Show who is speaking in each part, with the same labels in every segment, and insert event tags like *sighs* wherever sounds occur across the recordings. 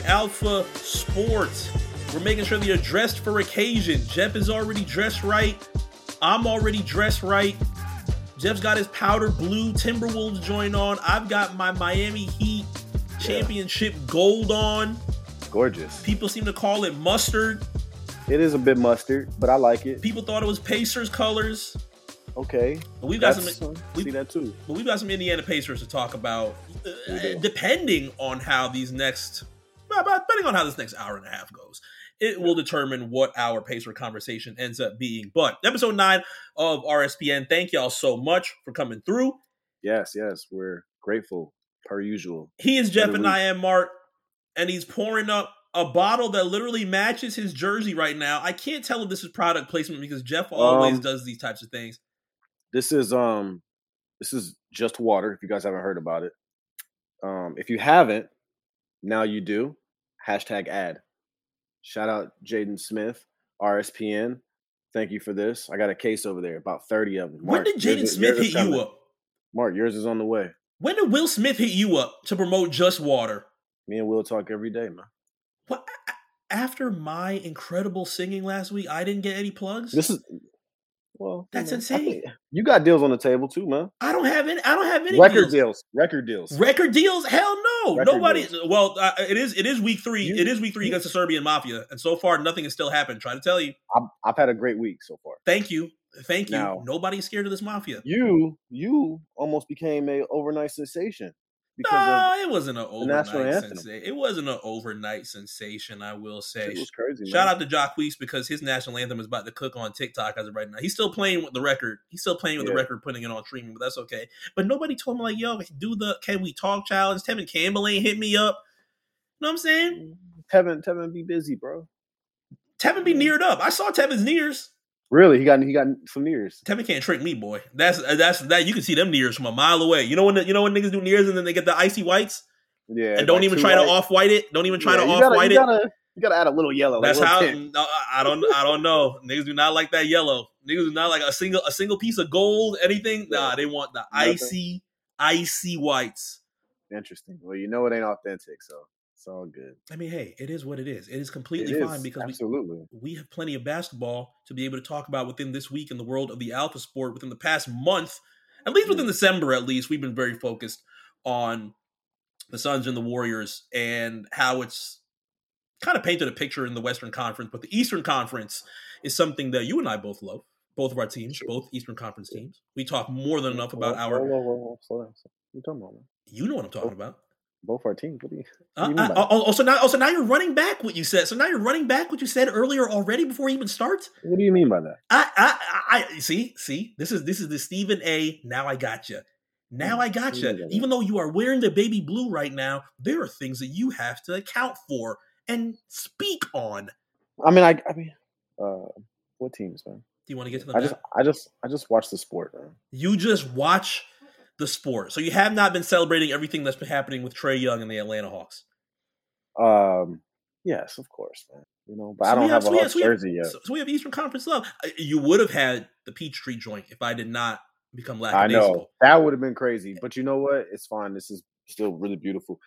Speaker 1: the world of the Alpha Sports, we're making sure that you're dressed for occasion. Jeff is already dressed right. I'm already dressed right. Jeff's got his powder blue Timberwolves joint on. I've got my Miami Heat championship gold on.
Speaker 2: Gorgeous.
Speaker 1: People seem to call it mustard.
Speaker 2: It is a bit mustard, but I like it.
Speaker 1: People thought it was Pacers colors.
Speaker 2: Okay.
Speaker 1: But we've got
Speaker 2: That's-
Speaker 1: some
Speaker 2: see that too.
Speaker 1: but we've got some Indiana Pacers to talk about, uh, depending on how these next, about- depending on how this next hour and a half goes. It will determine what our Pacer conversation ends up being. But episode nine of RSPN, thank y'all so much for coming through.
Speaker 2: Yes, yes. We're grateful per usual.
Speaker 1: He is Jeff and
Speaker 2: week.
Speaker 1: I am Mark, and he's pouring up a bottle that literally matches his jersey right now. I can't tell if this is product placement because Jeff always
Speaker 2: Um,
Speaker 1: does these types of things.
Speaker 2: This is um this is just water, if you guys haven't heard about it. Um, if you haven't, now you do. Hashtag ad. Shout out Jaden Smith, RSPN. Thank you for this. I got a case over there, about 30 of them.
Speaker 1: When did Jaden Smith hit you up?
Speaker 2: Mark, yours is on the way.
Speaker 1: When did Will Smith hit you up to promote Just Water?
Speaker 2: Me and Will talk every day, man.
Speaker 1: What? After my incredible singing last week, I didn't get any plugs.
Speaker 2: This is well,
Speaker 1: That's insane.
Speaker 2: You got deals on the table too, man.
Speaker 1: I don't have any. I don't have any
Speaker 2: Record
Speaker 1: deals.
Speaker 2: deals. Record deals.
Speaker 1: Record deals? Hell no.
Speaker 2: Record
Speaker 1: Nobody.
Speaker 2: deals.
Speaker 1: Well, uh, it is. It is week three.
Speaker 2: You-
Speaker 1: it is week three against the Serbian Mafia, and so far nothing has still happened. Try to tell you.
Speaker 2: I've, I've had a great week so far.
Speaker 1: Thank you. Thank you.
Speaker 2: Now-
Speaker 1: Nobody's scared of this mafia.
Speaker 2: You you almost became a overnight sensation
Speaker 1: No, it wasn't an overnight sensation. It wasn't an overnight sensation. I will say.
Speaker 2: shit was crazy.
Speaker 1: Shout
Speaker 2: man.
Speaker 1: out to Jacquees because his national anthem is about to cook on TikTok as of right now. He's still playing with the record. He's still playing with the record, putting it on streaming, but that's okay. But nobody told me like, yo, do the Can We Talk challenge. Tevin Campbell ain't hit me up. You know what I'm saying?
Speaker 2: Tevin Tevin be busy, bro.
Speaker 1: Tevin be neared up. I saw Tevin's nears.
Speaker 2: Really, he got he got some ears.
Speaker 1: Tevin can't trick me, boy. That's that's that. You can see them nears from a mile away. You know when the, you know when niggas do nears and then they get the icy whites
Speaker 2: Yeah,
Speaker 1: and don't
Speaker 2: like
Speaker 1: even try to off white it. Don't even try
Speaker 2: Yeah,
Speaker 1: to off white it.
Speaker 2: Gotta, you gotta add a little yellow.
Speaker 1: That's
Speaker 2: little
Speaker 1: how.
Speaker 2: tint.
Speaker 1: no, I don't. I don't know. Niggas do not like that yellow. Niggas do not like a single a single piece of gold. Anything? Nah,
Speaker 2: Yeah.
Speaker 1: they want the
Speaker 2: Nothing.
Speaker 1: icy, icy whites.
Speaker 2: Interesting. Well, you know it ain't authentic, so it's all good.
Speaker 1: I mean, hey, it is what it is. It is
Speaker 2: It
Speaker 1: completely
Speaker 2: is,
Speaker 1: fine because we
Speaker 2: absolutely.
Speaker 1: we have plenty of basketball to be able to talk about within this week in the world of the alpha sport within the past month at least within mm. december at least we've been very focused on the suns and the warriors and how it's kind of painted a picture in the western conference but the eastern conference is something that you and i both love both of our teams
Speaker 2: Sure.
Speaker 1: both eastern conference teams we talk more than enough about
Speaker 2: Whoa,
Speaker 1: our
Speaker 2: whoa, whoa, whoa, whoa, slow down. What you talking about, man?
Speaker 1: you know what i'm talking oh. about
Speaker 2: Both our teams. What do you? *laughs*
Speaker 1: uh,
Speaker 2: do you mean by
Speaker 1: uh, oh, oh, now, also now you're running back what you said. So now you're running back what you said earlier already before even start.
Speaker 2: What do you mean by that?
Speaker 1: I, I, I see, see. This is this is the Stephen A. Now I got you. Now I got you. Even though you are wearing the baby blue right now, there are things that you have to account for and speak on.
Speaker 2: I mean, I, I mean, uh, what teams, man?
Speaker 1: Do you want to get to them?
Speaker 2: I
Speaker 1: now?
Speaker 2: just, I just, I just watch the sport, man.
Speaker 1: you just watch the sport, so you have not been celebrating everything that's been happening with Trae Young and the Atlanta Hawks.
Speaker 2: Um, yes, of course, man. You know, but
Speaker 1: So
Speaker 2: I don't have
Speaker 1: so
Speaker 2: a Hawks
Speaker 1: so have-
Speaker 2: jersey yet.
Speaker 1: So, we have Eastern Conference love. You would have had the Peachtree joint if I did not become
Speaker 2: I know that would have been crazy, but you know what? It's fine. This is still really beautiful.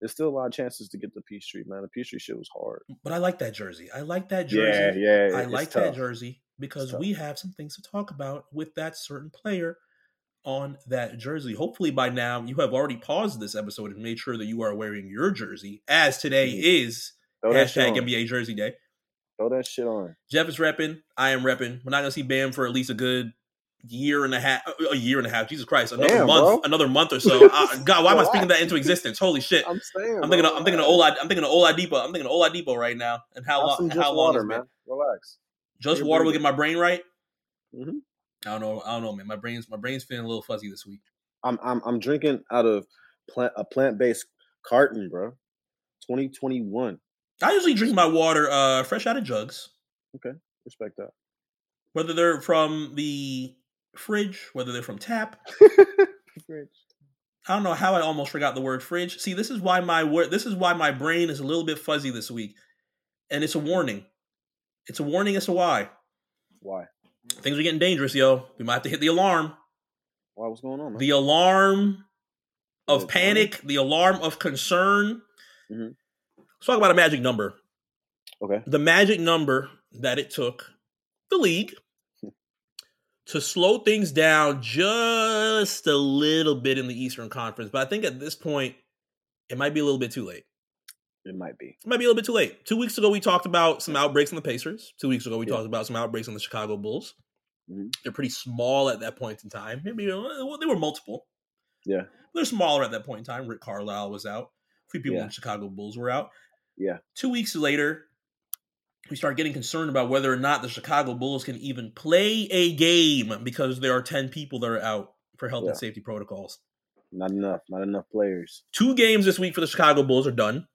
Speaker 2: There's still a lot of chances to get the Peachtree, man. The Peachtree shit was hard.
Speaker 1: But I like that jersey. I like that jersey.
Speaker 2: Yeah, yeah.
Speaker 1: I like that jersey because we have some things to talk about with that certain player on that jersey. Hopefully, by now, you have already paused this episode and made sure that you are wearing your jersey, as today is
Speaker 2: Throw
Speaker 1: hashtag. NBA Jersey Day.
Speaker 2: Throw that shit on.
Speaker 1: Jeff is repping. I am repping. We're not going to see Bam for at least a good year and a half. A year and a half. Jesus Christ. Another
Speaker 2: Damn,
Speaker 1: month.
Speaker 2: bro.
Speaker 1: Another month or *laughs* so. Uh, God, why am I speaking that into existence? Holy shit.
Speaker 2: I'm saying.
Speaker 1: I'm thinking. Of, I'm thinking of. Ola. I'm thinking of Oladipo. I'm thinking of Oladipo right now. And how long?
Speaker 2: just
Speaker 1: how long
Speaker 2: water, man. Relax.
Speaker 1: Just
Speaker 2: You're
Speaker 1: water will get my brain right.
Speaker 2: Mhm.
Speaker 1: I don't know. I don't know, man. My brain's my brain's feeling a little fuzzy this week.
Speaker 2: I'm I'm I'm drinking out of plant a plant based carton, bro. 2021.
Speaker 1: I usually drink my water uh fresh out of jugs, Okay,
Speaker 2: Respect that.
Speaker 1: whether they're from the fridge, whether they're from tap. *laughs*
Speaker 2: Fridge.
Speaker 1: I don't know how I almost forgot the word fridge. See, this is why my word. This is why my brain is a little bit fuzzy this week, and it's a warning. It's a warning as to why
Speaker 2: Why?
Speaker 1: Things are getting dangerous, yo. We might have to hit the alarm.
Speaker 2: Why? What's going on, man?
Speaker 1: The alarm of panic, the alarm of concern.
Speaker 2: Mhm.
Speaker 1: Let's talk about a magic number.
Speaker 2: Okay.
Speaker 1: The magic number that it took the league *laughs* to slow things down just a little bit in the Eastern Conference. But I think at this point, it might be a little bit too late.
Speaker 2: It might be.
Speaker 1: It might be a little bit too late. Two weeks ago, we talked about some outbreaks in the Pacers. Two weeks ago, we
Speaker 2: Yeah.
Speaker 1: talked about some outbreaks in the Chicago Bulls.
Speaker 2: Mhm.
Speaker 1: They're pretty small at that point in time. Maybe well, they were multiple.
Speaker 2: Yeah.
Speaker 1: They're smaller at that point in time. Rick Carlisle was out. A few people
Speaker 2: Yeah.
Speaker 1: in the Chicago Bulls were out.
Speaker 2: Yeah.
Speaker 1: Two weeks later, we start getting concerned about whether or not the Chicago Bulls can even play a game because there are 10 people that are out for health
Speaker 2: Yeah.
Speaker 1: and safety protocols.
Speaker 2: Not enough. Not enough players.
Speaker 1: Two games this week for the Chicago Bulls are done.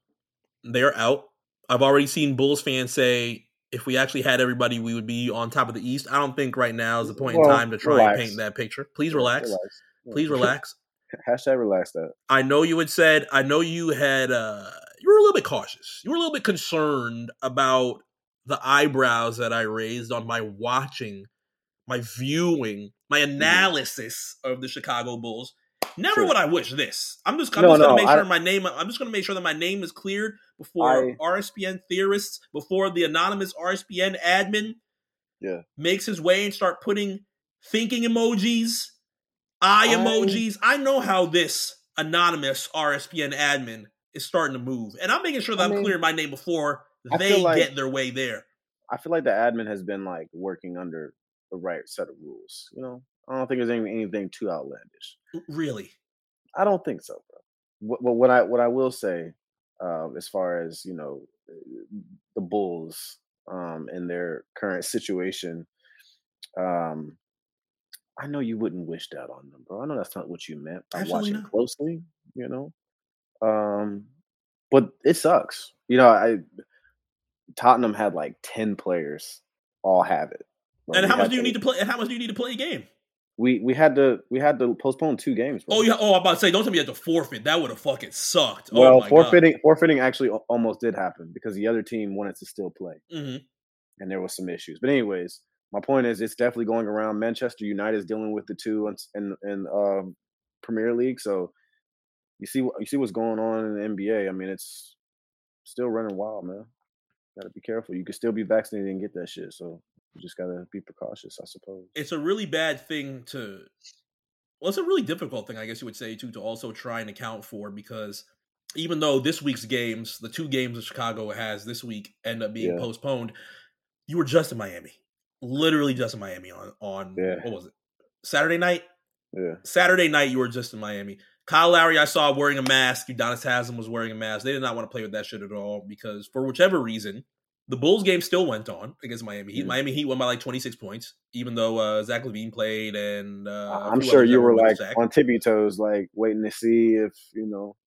Speaker 1: They're out. I've already seen Bulls fans say if we actually had everybody, we would be on top of the East. I don't think right now is the point in time to try
Speaker 2: relax.
Speaker 1: and paint that picture. Please relax.
Speaker 2: Yeah.
Speaker 1: Please relax. *laughs*
Speaker 2: Hashtag relax that.
Speaker 1: I know you had said, I know you had, uh, you were a little bit cautious. You were a little bit concerned about the eyebrows that I raised on my watching, my viewing, my
Speaker 2: Mm-hmm.
Speaker 1: analysis of the Chicago Bulls. Never
Speaker 2: Sure.
Speaker 1: would I wish this. I'm just, I'm
Speaker 2: No,
Speaker 1: just gonna
Speaker 2: no,
Speaker 1: make
Speaker 2: I-
Speaker 1: sure my name. I'm just gonna make sure that my name is cleared before
Speaker 2: I-
Speaker 1: RSPN theorists, before the anonymous RSPN admin,
Speaker 2: Yeah.
Speaker 1: makes his way and start putting thinking emojis, eye
Speaker 2: I-
Speaker 1: emojis. I know how this anonymous RSPN admin is starting to move, and I'm making sure that
Speaker 2: I
Speaker 1: I'm
Speaker 2: mean,
Speaker 1: clearing my name before they
Speaker 2: like-
Speaker 1: get their way there.
Speaker 2: I feel like the admin has been like working under the right set of rules. You know, I don't think there's any, anything too outlandish.
Speaker 1: Really,
Speaker 2: I don't think so, bro. What, what, what I what I will say, um, as far as you know, the Bulls um, and their current situation, um, I know you wouldn't wish that on them, bro. I know that's not what you meant by
Speaker 1: Absolutely
Speaker 2: watching
Speaker 1: not.
Speaker 2: closely, you know. Um, but it sucks. You know, I Tottenham had like ten players all have it. Like,
Speaker 1: and how much do you need to play? And how much do you need to play a game?
Speaker 2: We we had to we had to postpone two games. Bro.
Speaker 1: Oh yeah. Oh, I'm about to say, don't tell me you had to forfeit. That would have fucking sucked. oh
Speaker 2: Well, forfeiting forfeiting actually almost did happen because the other team wanted to still play,
Speaker 1: God. hmm
Speaker 2: and there was some issues. But anyways, my point is, it's definitely going around. Manchester United is dealing with the two in in, in um, Premier League, so you see what you see what's going on in the NBA. I mean, it's still running wild, man. Got to be careful. You could still be vaccinated and get that shit, so you just gotta be precautious, I suppose.
Speaker 1: It's a really bad thing to. Well, it's a really difficult thing, I guess you would say, too, to also try and account for because even though this week's games, the two games that Chicago has this week, end up being
Speaker 2: Yeah.
Speaker 1: postponed, you were just in Miami, literally just in Miami on on
Speaker 2: Yeah.
Speaker 1: what was it Saturday night?
Speaker 2: Yeah,
Speaker 1: Saturday night, you were just in Miami. Kyle Lowry, I saw wearing a mask. Udonis Haslem was wearing a mask. They did not want to play with that shit at all because, for whichever reason, the Bulls game still went on against Miami Heat.
Speaker 2: Mhm.
Speaker 1: Miami Heat won by like 26 points, even though uh, Zach LaVine played and uh,
Speaker 2: I'm sure you were like on tippy toes, like waiting to see if you know,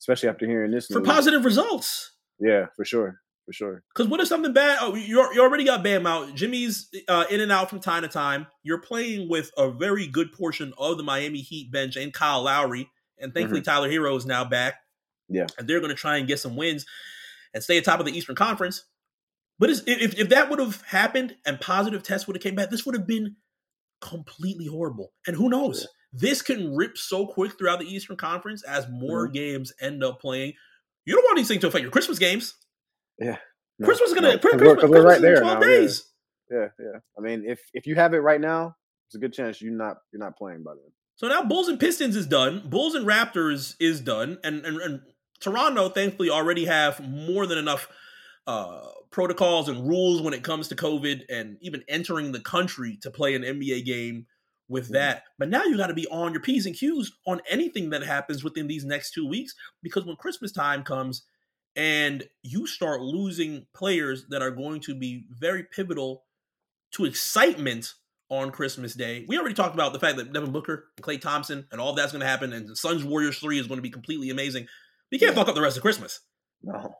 Speaker 2: especially after hearing this
Speaker 1: for
Speaker 2: news.
Speaker 1: positive results.
Speaker 2: Yeah, for sure, for sure.
Speaker 1: Because what if something bad? Oh, you you already got Bam out. Jimmy's uh, in and out from time to time. You're playing with a very good portion of the Miami Heat bench and Kyle Lowry, and thankfully Tyler Herro is now back.
Speaker 2: Mm-hmm. Yeah.
Speaker 1: and they're going to try and get some wins and stay atop of the Eastern Conference. But if if that would have happened and positive tests would have came back, this would have been completely horrible. And who knows?
Speaker 2: Sure.
Speaker 1: This can rip so quick throughout the Eastern Conference as more
Speaker 2: Mhm.
Speaker 1: games end up playing. You don't want these things to affect your Christmas games.
Speaker 2: No,
Speaker 1: Christmas is gonna
Speaker 2: no,
Speaker 1: Christmas,
Speaker 2: we're, 'cause we're
Speaker 1: Christmas
Speaker 2: right
Speaker 1: is in
Speaker 2: there
Speaker 1: twelve
Speaker 2: now, yeah.
Speaker 1: days.
Speaker 2: Yeah, yeah. I mean, if if you have it right now, it's a good chance you're not you're not playing by then.
Speaker 1: So now Bulls and Pistons is done. Bulls and Raptors is done, and and, and Toronto thankfully already have more than enough uh, protocols and rules when it comes to COVID and even entering the country to play an NBA game with
Speaker 2: Mhm.
Speaker 1: that. But now you got to be on your p's and q's on anything that happens within these next two weeks because when Christmas time comes and you start losing players that are going to be very pivotal to excitement on Christmas Day. We already talked about the fact that Devin Booker and Klay Thompson and all that's going to happen, and the Suns Warriors 3 is going to be completely amazing. But you can't
Speaker 2: Yeah.
Speaker 1: fuck up the rest of Christmas.
Speaker 2: No,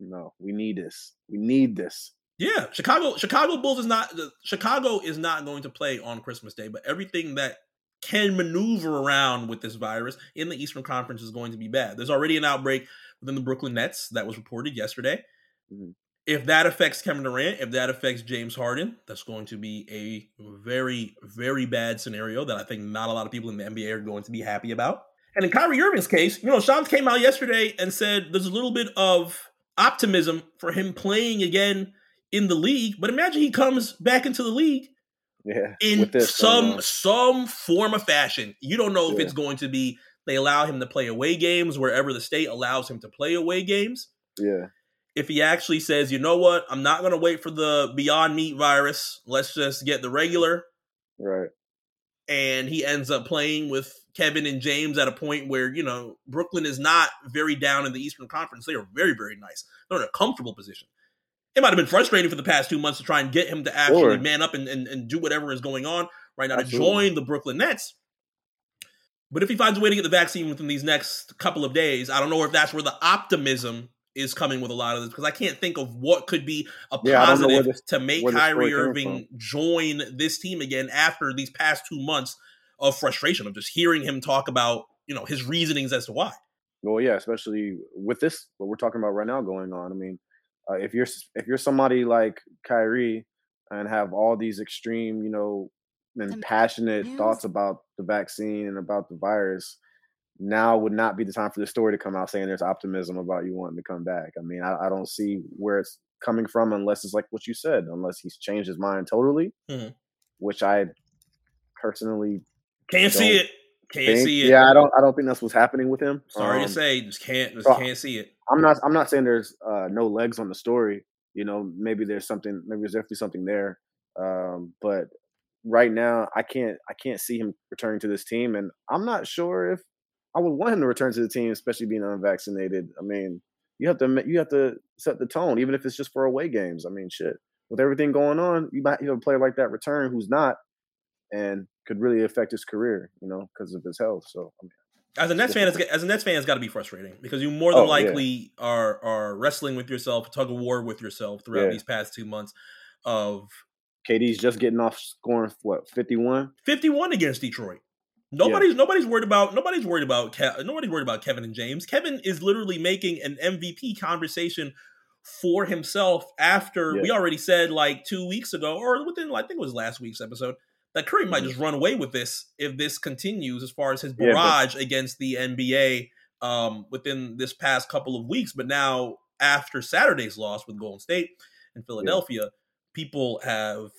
Speaker 2: no. We need this. We need this.
Speaker 1: Yeah, Chicago Chicago Bulls is not Chicago is not going to play on Christmas Day, but everything that can maneuver around with this virus in the Eastern Conference is going to be bad. There's already an outbreak within the Brooklyn Nets that was reported yesterday.
Speaker 2: Mhm.
Speaker 1: If that affects Kevin Durant, if that affects James Harden, that's going to be a very, very bad scenario that I think not a lot of people in the NBA are going to be happy about. And in Kyrie Irving's case, you know, Shams came out yesterday and said there's a little bit of optimism for him playing again in the league. But imagine he comes back into the league
Speaker 2: Yeah.
Speaker 1: in some some form of fashion. You don't know if it's going to be they allow him to play away games wherever the state allows him to play away games.
Speaker 2: Yeah.
Speaker 1: If he actually says, you know what, I'm not going to wait for the Beyond Meat virus. Let's just get the regular.
Speaker 2: Right.
Speaker 1: And he ends up playing with Kevin and James at a point where, you know, Brooklyn is not very down in the Eastern Conference. They are very, very nice. They're in a comfortable position. It might have been frustrating for the past two months to try and get him to actually
Speaker 2: Sure.
Speaker 1: man up and, and, and do whatever is going on right now
Speaker 2: Absolutely.
Speaker 1: to join the Brooklyn Nets. But if he finds a way to get the vaccine within these next couple of days, I don't know if that's where the optimism is coming with a lot of this because I can't think of what could be a
Speaker 2: Yeah, I don't know where
Speaker 1: positive
Speaker 2: this-
Speaker 1: to make
Speaker 2: where the story
Speaker 1: Kyrie Irving join this team again after these past two months of frustration of just hearing him talk about you know his reasonings as to why.
Speaker 2: Well, yeah, especially with this what we're talking about right now going on. I mean, uh, if you're if you're somebody like Kyrie and have all these extreme, you know, and passionate
Speaker 3: news-
Speaker 2: thoughts about the vaccine and about the virus, now would not be the time for the story to come out saying there's optimism about you wanting to come back. I mean, I, I don't see where it's coming from unless it's like what you said, unless he's changed his mind totally,
Speaker 1: Mhm.
Speaker 2: which I personally
Speaker 1: Can't see it. Can't
Speaker 2: think.
Speaker 1: see it.
Speaker 2: Yeah, I don't. I don't think that's what's happening with him.
Speaker 1: Sorry
Speaker 2: Um,
Speaker 1: to say, just can't. Just
Speaker 2: so-
Speaker 1: can't see it.
Speaker 2: I'm not. I'm not saying there's uh, no legs on the story. You know, maybe there's something. Maybe there's definitely something there. Um, but right now, I can't. I can't see him returning to this team, and I'm not sure if I would want him to return to the team, especially being unvaccinated. I mean, you have to. You have to set the tone, even if it's just for away games. I mean, shit. With everything going on, you might have a player like that return who's not, and could really affect his career. You know, because of his health. So I mean,
Speaker 1: As a Nets fan, as a Nets fan, it's got to be frustrating because you more than
Speaker 2: Oh, yeah.
Speaker 1: likely are are wrestling with yourself, tug of war with yourself throughout
Speaker 2: Yeah.
Speaker 1: these past two months of
Speaker 2: KD's just getting off scoring what 51.
Speaker 1: 51 against Detroit. Nobody's nobody's worried about nobody's worried about Ke- nobody's worried about Kevin and James. Kevin is literally making an MVP conversation for himself after
Speaker 2: Yeah.
Speaker 1: we already said like two weeks ago or within I think it was last week's episode that Curry might
Speaker 2: Mhm.
Speaker 1: just run away with this if this continues as far as his
Speaker 2: Yeah, but-
Speaker 1: barrage against the NBA um, within this past couple of weeks. But now after Saturday's loss with Golden State and Philadelphia, people have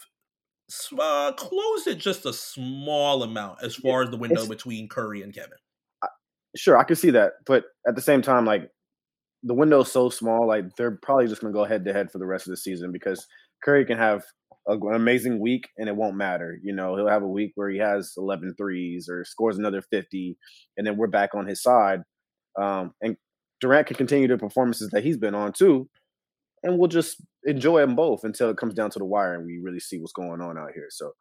Speaker 1: uh, closed it just a small amount as far as the window
Speaker 2: It's-
Speaker 1: between Curry and Kevin.
Speaker 2: Sure, I can see that, but at the same time, like the window is so small, like they're probably just going to go head to head for the rest of the season because Curry can have a, an amazing week and it won't matter. You know, he'll have a week where he has 11 threes or scores another 50, and then we're back on his side. Um, and Durant can continue the performances that he's been on too, and we'll just enjoy them both until it comes down to the wire and we really see what's going on out here. So,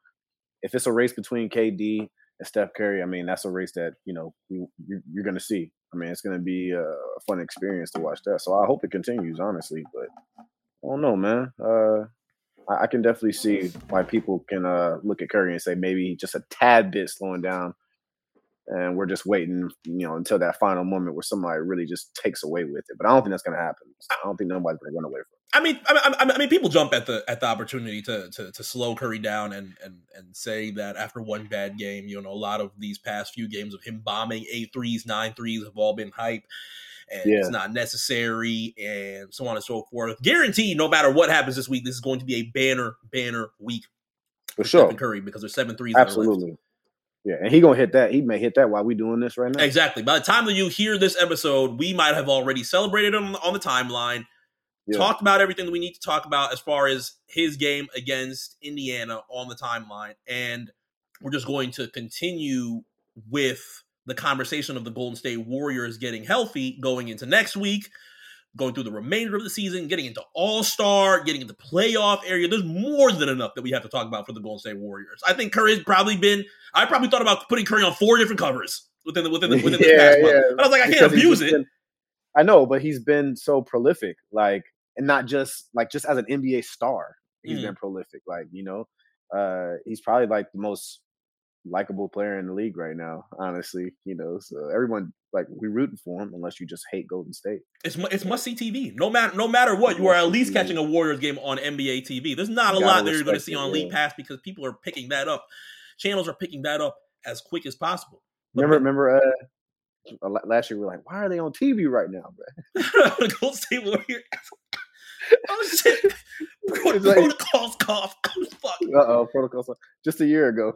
Speaker 2: if it's a race between KD and Steph Curry, I mean, that's a race that you know you, you, you're going to see. I mean, it's going to be a fun experience to watch that. So I hope it continues, honestly. But I don't know, man. Uh, I, I can definitely see why people can uh, look at Curry and say maybe just a tad bit slowing down, and we're just waiting, you know, until that final moment where somebody really just takes away with it. But I don't think that's going to happen. I don't think nobody's going to run away from. it.
Speaker 1: I mean, I mean, I mean, people jump at the at the opportunity to to, to slow Curry down and and and say that after one bad game, you know, a lot of these past few games of him bombing eight threes, nine threes have all been hype, and
Speaker 2: Yeah.
Speaker 1: it's not necessary, and so on and so forth. Guaranteed, no matter what happens this week, this is going to be a banner banner week
Speaker 2: For
Speaker 1: for
Speaker 2: sure,
Speaker 1: Stephen Curry because there's seven threes. that are left.
Speaker 2: absolutely. Yeah, and he gonna hit that. He may hit that while we doing this right now.
Speaker 1: Exactly. By the time that you hear this episode, we might have already celebrated him on the timeline,
Speaker 2: Yeah.
Speaker 1: talked about everything that we need to talk about as far as his game against Indiana on the timeline. And we're just going to continue with the conversation of the Golden State Warriors getting healthy going into next week, going through the remainder of the season, getting into All Star, getting into playoff area. There's more than enough that we have to talk about for the Golden State Warriors. I think Curry's probably been. I probably thought about putting Curry on four different covers within the within the, within *laughs*
Speaker 2: Yeah,
Speaker 1: past month.
Speaker 2: yeah.
Speaker 1: But I was like, I can't
Speaker 2: Because
Speaker 1: abuse it.
Speaker 2: been- I know, but he's been so prolific, like, and not just like just as an NBA star, he's
Speaker 1: Mhm.
Speaker 2: been prolific. Like, you know, uh, he's probably like the most likable player in the league right now. Honestly, you know, so everyone like we rooting for him, unless you just hate Golden State.
Speaker 1: It's it's must see TV. No matter no matter what, you are at least
Speaker 2: TV.
Speaker 1: catching a Warriors game on NBA TV. There's not a lot that you're going to see on League. Pass because people are picking that up. Channels are picking that up as quick as possible. But
Speaker 2: Remember, remember, uh, last year we were like, why are they on TV right now, bro? *laughs*
Speaker 1: Golden State Warriors. *laughs* oh shit! *laughs* Protocols cough. Fuck.
Speaker 2: Uh oh, protocols. Just a year ago.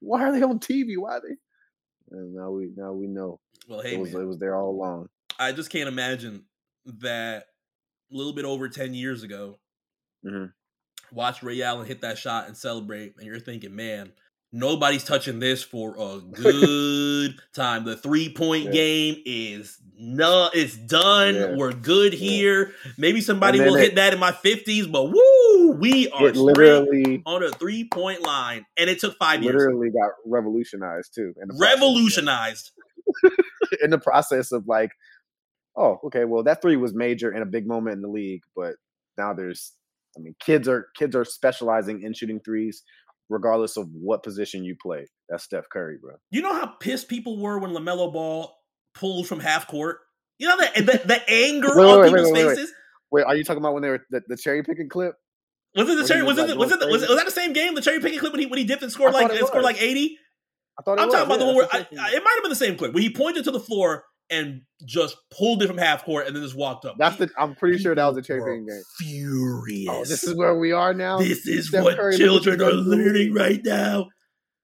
Speaker 2: Why are they on TV? Why are they? And now we now we know.
Speaker 1: Well, hey,
Speaker 2: it was
Speaker 1: man,
Speaker 2: it was there all along.
Speaker 1: I just can't imagine that a little bit over ten years ago.
Speaker 2: hmm
Speaker 1: Watch Ray Allen hit that shot and celebrate, and you're thinking, man, nobody's touching this for a *laughs* good time. The three point
Speaker 2: Yeah.
Speaker 1: game is no, it's done.
Speaker 2: Yeah.
Speaker 1: We're good here. Maybe somebody will
Speaker 2: it-
Speaker 1: hit that in my fifties, but woo, we are
Speaker 2: It literally
Speaker 1: on a three point line, and it took five years.
Speaker 2: literally got revolutionized too. and.
Speaker 1: Revolutionized. *laughs*
Speaker 2: in the process of like, oh, okay, well that three was major and a big moment in the league, but now there's, I mean, kids are kids are specializing in shooting threes, regardless of what position you play. That's Steph Curry, bro.
Speaker 1: You know how pissed people were when Lamelo Ball pulled from half court. You know that the, the anger
Speaker 2: Wait,
Speaker 1: on
Speaker 2: wait,
Speaker 1: people's
Speaker 2: wait,
Speaker 1: faces.
Speaker 2: Wait, are you talking about when they were the, the cherry picking clip?
Speaker 1: Was it the cherry? Was,
Speaker 2: was,
Speaker 1: it?
Speaker 2: like,
Speaker 1: was it? Was,
Speaker 2: crazy?
Speaker 1: was that the same game? The cherry picking clip when he when he dipped and scored like and scored like eighty.
Speaker 2: I thought it
Speaker 1: I'm
Speaker 2: was.
Speaker 1: talking about the one where I, I- it might have been the same clip where he pointed to the floor and just pulled it from half court and then just walked up.
Speaker 2: That's the. I'm pretty sure that was a cherry
Speaker 1: people
Speaker 2: picking
Speaker 1: were
Speaker 2: game.
Speaker 1: Furious.
Speaker 2: Oh, this is where we are now.
Speaker 1: this is
Speaker 2: Steph
Speaker 1: what
Speaker 2: Curry
Speaker 1: children are learning right now.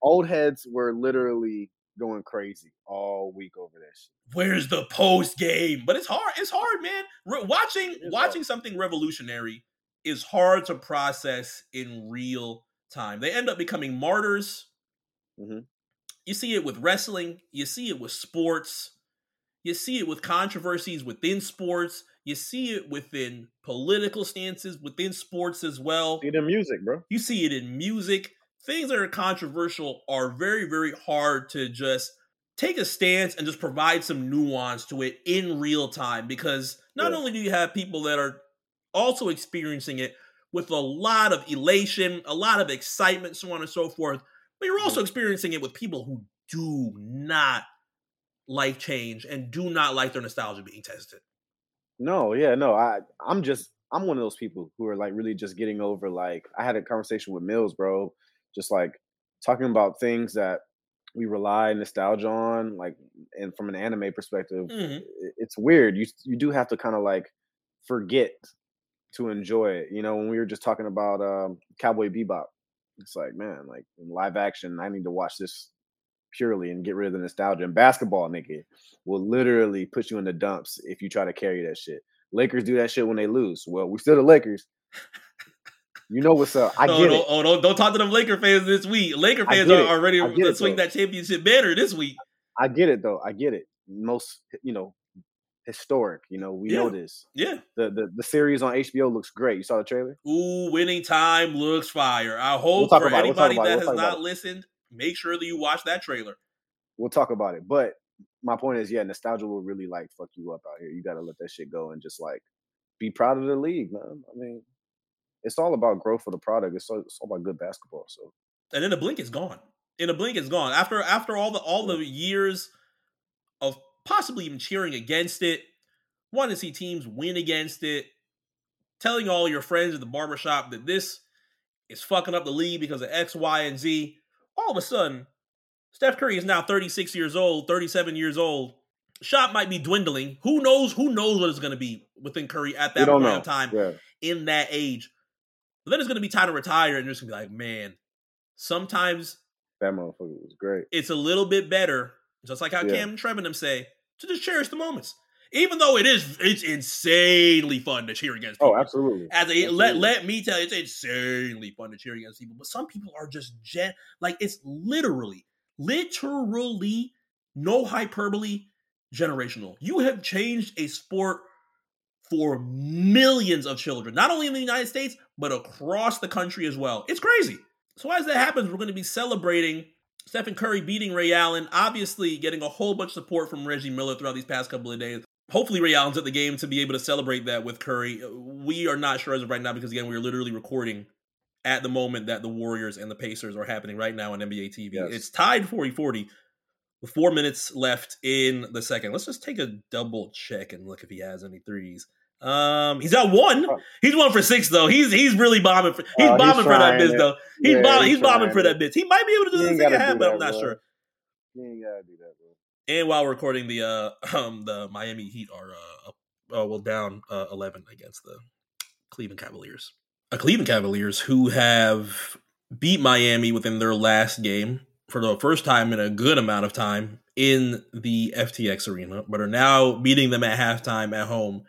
Speaker 2: Old heads were literally going crazy all week over this.
Speaker 1: where's the post game? But it's hard. It's hard, man. Re- watching watching something revolutionary is hard to process in real time. They end up becoming martyrs.
Speaker 2: Mhm.
Speaker 1: You see it with wrestling. You see it with sports. You see it with controversies within sports. You see it within political stances within sports as well.
Speaker 2: See the music, bro.
Speaker 1: You see it in music. Things that are controversial are very, very hard to just take a stance and just provide some nuance to it in real time because not
Speaker 2: Yeah.
Speaker 1: only do you have people that are also experiencing it with a lot of elation, a lot of excitement, so on and so forth, but you're also mm-hmm. experiencing it with people who do not like change and do not like their nostalgia being tested.
Speaker 2: No, yeah, no. I I'm just I'm one of those people who are like really just getting over like I had a conversation with Mills, bro, just like talking about things that we rely nostalgia on, like and from an anime perspective,
Speaker 1: Mhm.
Speaker 2: it's weird. You you do have to kind of like forget to enjoy it. You know, when we were just talking about um Cowboy Bebop, it's like, man, like in live action, I need to watch this purely and get rid of the nostalgia. And basketball, nigga, will literally put you in the dumps if you try to carry that shit. Lakers do that shit when they lose. Well, we're still the Lakers. You know what's up. I get
Speaker 1: don't,
Speaker 2: it.
Speaker 1: oh, don't, don't talk to them Laker fans this week. Laker fans are,
Speaker 2: already
Speaker 1: are ready
Speaker 2: I get
Speaker 1: to swing
Speaker 2: though.
Speaker 1: that championship banner this week.
Speaker 2: I get it though. I get it. Most you know, historic. You know, we know this.
Speaker 1: Yeah.
Speaker 2: The, the the series on HBO looks great. You saw the trailer?
Speaker 1: Ooh, winning time looks fire. I hope for.
Speaker 2: We'll talk
Speaker 1: anybody
Speaker 2: it.
Speaker 1: that
Speaker 2: We'll
Speaker 1: has not listened, make sure that you watch that trailer.
Speaker 2: We'll talk about it. But my point is, yeah, nostalgia will really like fuck you up out here. You gotta let that shit go and just like be proud of the league, man. I mean, it's all about growth for the product. It's all, it's all about good basketball. So
Speaker 1: And in a blink, it's gone. In a blink, it's gone. After after all the all the years of possibly even cheering against it, wanting to see teams win against it, telling all your friends at the barbershop that this is fucking up the league because of X, Y, and Z. All of a sudden, Steph Curry is now 36 years old, 37 years old. Shot might be dwindling. Who knows? Who knows what it's going to be within Curry at that point
Speaker 2: know.
Speaker 1: of time
Speaker 2: Yeah,
Speaker 1: in that age. But then it's going to be time to retire, and you're just going to be like, man, sometimes
Speaker 2: that motherfucker was great.
Speaker 1: it's a little bit better, just like how
Speaker 2: Yeah.
Speaker 1: Cam and say, to just cherish the moments. Even though it is, it's insanely fun to cheer against oh, people.
Speaker 2: Oh, absolutely.
Speaker 1: As a let let me tell you, it's insanely fun to cheer against people. But some people are just gen like it's literally, literally, no hyperbole, generational. You have changed a sport for millions of children, not only in the United States, but across the country as well. It's crazy. So as that happens, we're going to be celebrating Stephen Curry beating Ray Allen, obviously getting a whole bunch of support from Reggie Miller throughout these past couple of days. Hopefully, Ray Allen's at the game to be able to celebrate that with Curry. We are not sure as of right now because, again, we are literally recording at the moment that the Warriors and the Pacers are happening right now on NBA TV.
Speaker 2: Yes.
Speaker 1: It's tied 40 40 with four minutes left in the second. Let's just take a double check and look if he has any threes. Um, he's got one. He's one for six though. He's he's really bombing. For, he's
Speaker 2: he's
Speaker 1: bombing for that bitch though. He's
Speaker 2: Yeah,
Speaker 1: bombing.
Speaker 2: he's
Speaker 1: He's bombing for that bitch. He might be able to do this in
Speaker 2: ain't
Speaker 1: the second half, but I'm not
Speaker 2: bro.
Speaker 1: sure. And while recording, the uh, *clears throat* um, the Miami Heat are uh, uh well down uh, eleven against the Cleveland Cavaliers. A Cleveland Cavaliers who have beat Miami within their last game for the first time in a good amount of time in the FTX arena, but are now beating them at halftime at home.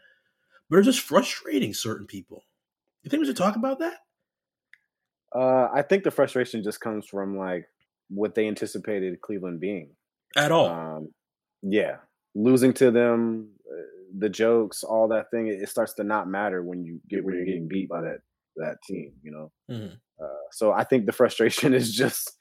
Speaker 1: But are just frustrating certain people. You think we should talk about that?
Speaker 2: Uh, I think the frustration just comes from like what they anticipated Cleveland being
Speaker 1: at all.
Speaker 2: Um, yeah, losing to them, uh, the jokes, all that thing. It, it, starts to not matter when you get when you're getting beat by that that team. You know. Mm-hmm. Uh, so I think the frustration *laughs* is just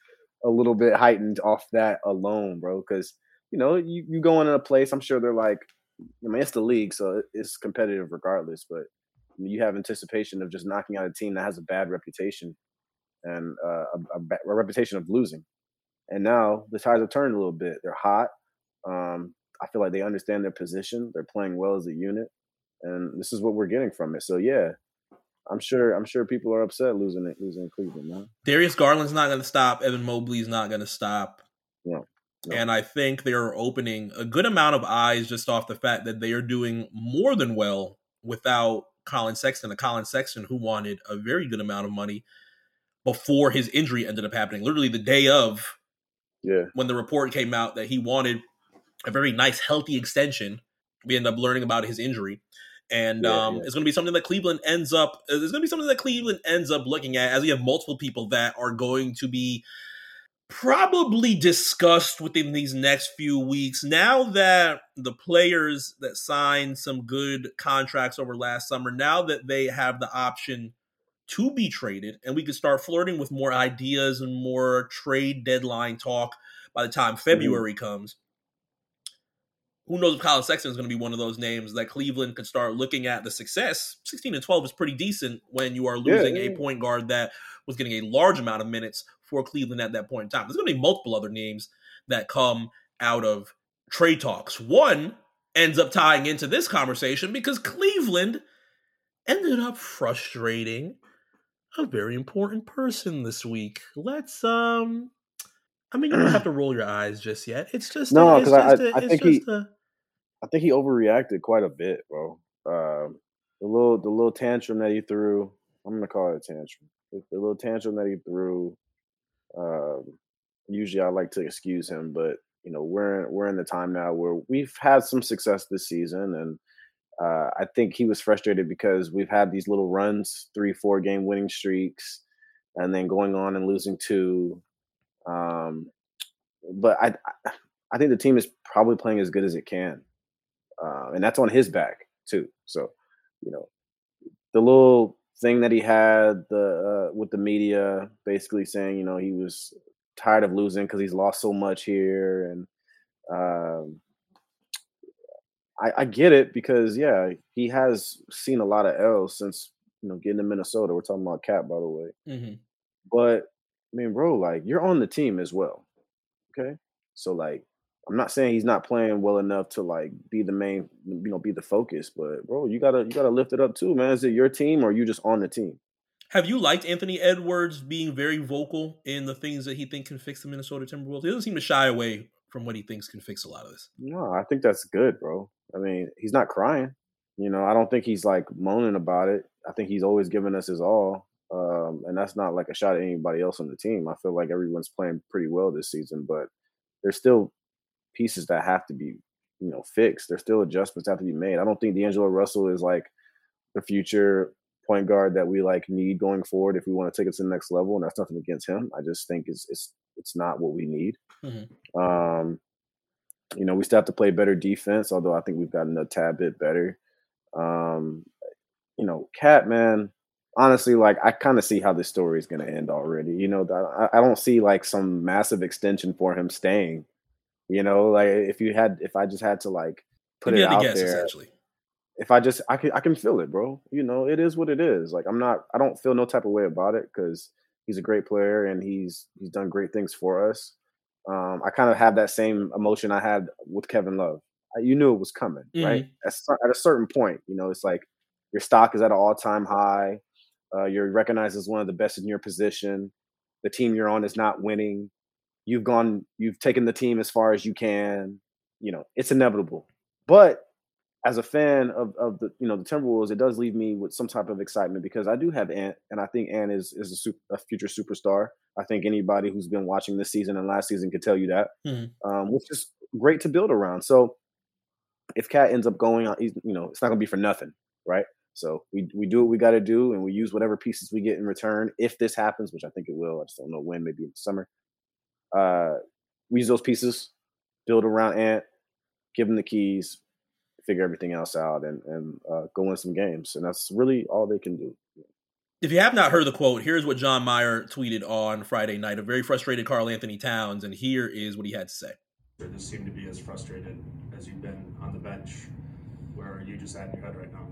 Speaker 2: a little bit heightened off that alone, bro. Because you know you you go in a place. I'm sure they're like, I mean, it's the league, so it's competitive regardless. But you have anticipation of just knocking out a team that has a bad reputation and uh, a, a, a, reputation of losing. And now the tides have turned a little bit. They're hot. Um, I feel like they understand their position. They're playing well as a unit, and this is what we're getting from it. So yeah, I'm sure. I'm sure people are upset losing it, losing Cleveland. Man.
Speaker 1: Darius Garland's not going to stop. Evan Mobley's not going to stop.
Speaker 2: No, no.
Speaker 1: And I think they're opening a good amount of eyes just off the fact that they are doing more than well without Collin Sexton, a Collin Sexton who wanted a very good amount of money before his injury ended up happening. Literally the day of,
Speaker 2: yeah,
Speaker 1: when the report came out that he wanted a very nice, healthy extension, we end up learning about his injury. And yeah, um, yeah. it's going to be something that Cleveland ends up. It's going to be something that Cleveland ends up looking at, as we have multiple people that are going to be probably discussed within these next few weeks. Now that the players that signed some good contracts over last summer, now that they have the option to be traded, and we can start flirting with more ideas and more trade deadline talk by the time mm-hmm. February mm-hmm. comes. Who knows if Collin Sexton is going to be one of those names that Cleveland can start looking at the success. 16 and 12 is pretty decent when you are losing yeah, yeah. a point guard that was getting a large amount of minutes for Cleveland at that point in time. There's going to be multiple other names that come out of trade talks. One ends up tying into this conversation because Cleveland ended up frustrating a very important person this week. Let's um I mean you don't have *clears throat* to roll your eyes just yet. It's just
Speaker 2: No, because I, think he a... I think he overreacted quite a bit, bro. Um the little the little tantrum that he threw, I'm gonna call it a tantrum. The, the little tantrum that he threw. Um usually I like to excuse him, but you know, we're we're in the time now where we've had some success this season and uh, I think he was frustrated because we've had these little runs, three, four game winning streaks, and then going on and losing two. Um, but I, I think the team is probably playing as good as it can, uh, and that's on his back too. So, you know, the little thing that he had the uh, with the media, basically saying, you know, he was tired of losing because he's lost so much here, and um, I, I get it because yeah, he has seen a lot of L's since you know getting to Minnesota. We're talking about Cat, by the way.
Speaker 1: Mm-hmm.
Speaker 2: But I mean, bro, like you're on the team as well. Okay, so like I'm not saying he's not playing well enough to like be the main, you know, be the focus. But bro, you gotta you gotta lift it up too, man. Is it your team or you just on the team?
Speaker 1: Have you liked Anthony Edwards being very vocal in the things that he thinks can fix the Minnesota Timberwolves? He doesn't seem to shy away from what he thinks can fix a lot of this.
Speaker 2: No, I think that's good, bro. I mean, he's not crying. You know, I don't think he's like moaning about it. I think he's always giving us his all. Um, and that's not like a shot at anybody else on the team. I feel like everyone's playing pretty well this season, but there's still pieces that have to be, you know, fixed. There's still adjustments that have to be made. I don't think D'Angelo Russell is like the future point guard that we like need going forward if we want to take it to the next level. And that's nothing against him. I just think it's it's it's not what we need.
Speaker 1: Mm-hmm.
Speaker 2: Um, you know, we still have to play better defense, although I think we've gotten a tad bit better. Um, you know, Cat man, honestly, like I kind of see how this story is going to end already. You know, I, I don't see like some massive extension for him staying. You know, like if you had, if I just had to like put it out guess, there, essentially. If I just, I can, I can feel it, bro. You know, it is what it is. Like I'm not, I don't feel no type of way about it because he's a great player and he's he's done great things for us. Um, I kind of have that same emotion I had with Kevin Love. You knew it was coming, mm-hmm. right? At, at, a certain point, you know, it's like your stock is at an all-time high. Uh, you're recognized as one of the best in your position. The team you're on is not winning. You've gone, you've taken the team as far as you can. you know, it's inevitable. But as a fan of, of the you know the Timberwolves, it does leave me with some type of excitement because I do have Ant, and I think Ant is is a, super, a future superstar. I think anybody who's been watching this season and last season could tell you that, mm-hmm. um, which is great to build around. So if Cat ends up going on, you know, it's not gonna be for nothing, right? So we we do what we got to do, and we use whatever pieces we get in return. If this happens, which I think it will, I just don't know when. Maybe in the summer. Uh, we use those pieces, build around Ant, give him the keys, figure everything else out and and uh, go win some games. And that's really all they can do.
Speaker 1: If you have not heard the quote, here's what John Meyer tweeted on Friday night. A very frustrated Karl-Anthony Towns, and here is what he had to say.
Speaker 3: Just seem to be as frustrated as you've been on the bench. Where are you just at in your head right now?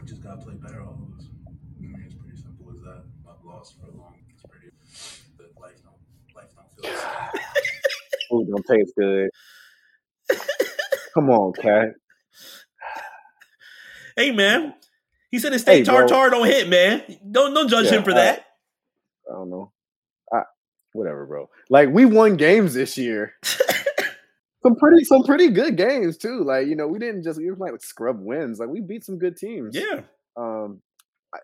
Speaker 4: I just gotta play better all of us. I mean, it's pretty simple as that. I've lost for a long. It's pretty. But life don't life don't feel the same. *laughs*
Speaker 2: Food don't taste good. Come on, cat.
Speaker 1: Hey man, he said his state hey, tartar don't hit, man. Don't don't judge yeah, him for I, that.
Speaker 2: I don't know. I, whatever, bro. Like we won games this year. *laughs* some pretty some pretty good games too. Like you know, we didn't just we were like scrub wins. Like we beat some good teams.
Speaker 1: Yeah.
Speaker 2: Um, I,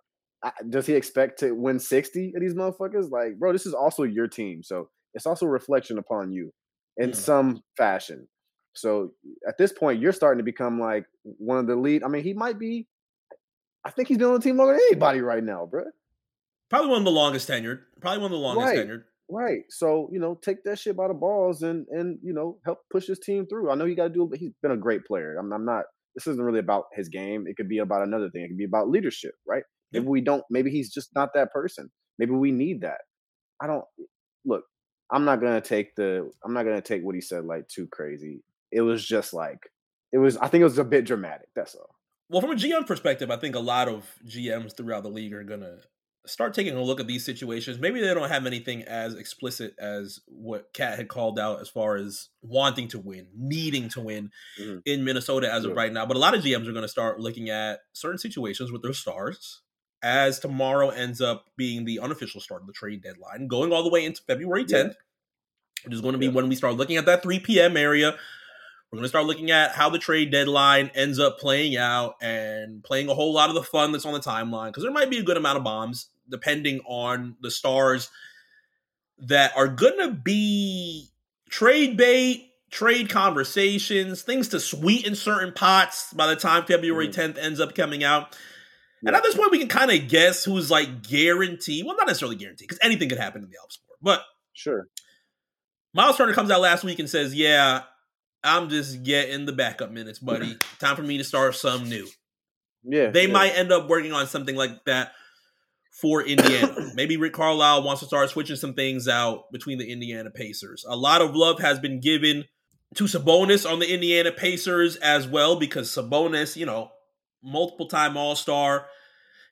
Speaker 2: I, does he expect to win sixty of these motherfuckers? Like, bro, this is also your team, so it's also a reflection upon you in yeah. some fashion. So at this point, you're starting to become like one of the lead. I mean, he might be. I think he's been on the team longer than anybody right now, bro.
Speaker 1: Probably one of the longest tenured. Probably one of the longest
Speaker 2: right.
Speaker 1: tenured.
Speaker 2: Right. So you know, take that shit by the balls and and you know help push his team through. I know you got to do it, but he's been a great player. I'm, I'm not. This isn't really about his game. It could be about another thing. It could be about leadership, right? Maybe we don't. Maybe he's just not that person. Maybe we need that. I don't. Look, I'm not gonna take the. I'm not gonna take what he said like too crazy it was just like it was. I think it was a bit dramatic. That's all.
Speaker 1: Well, from a GM perspective, I think a lot of GMs throughout the league are gonna start taking a look at these situations. Maybe they don't have anything as explicit as what Cat had called out as far as wanting to win, needing to win mm-hmm. in Minnesota as yeah. of right now. But a lot of GMs are going to start looking at certain situations with their stars as tomorrow ends up being the unofficial start of the trade deadline, going all the way into February 10th, yeah. which is going to be yeah. when we start looking at that 3 p.m. area we're going to start looking at how the trade deadline ends up playing out and playing a whole lot of the fun that's on the timeline because there might be a good amount of bombs depending on the stars that are going to be trade bait, trade conversations, things to sweeten certain pots by the time February 10th mm-hmm. ends up coming out. And at this point, we can kind of guess who's like guaranteed. Well, not necessarily guaranteed because anything could happen in the Alp sport. But
Speaker 2: sure,
Speaker 1: Myles Turner comes out last week and says, "Yeah, I'm just getting the backup minutes, buddy. Time for me to start some new.
Speaker 2: Yeah.
Speaker 1: They
Speaker 2: yeah.
Speaker 1: might end up working on something like that for Indiana. *coughs* Maybe Rick Carlisle wants to start switching some things out between the Indiana Pacers. A lot of love has been given to Sabonis on the Indiana Pacers as well because Sabonis, you know, multiple time All Star.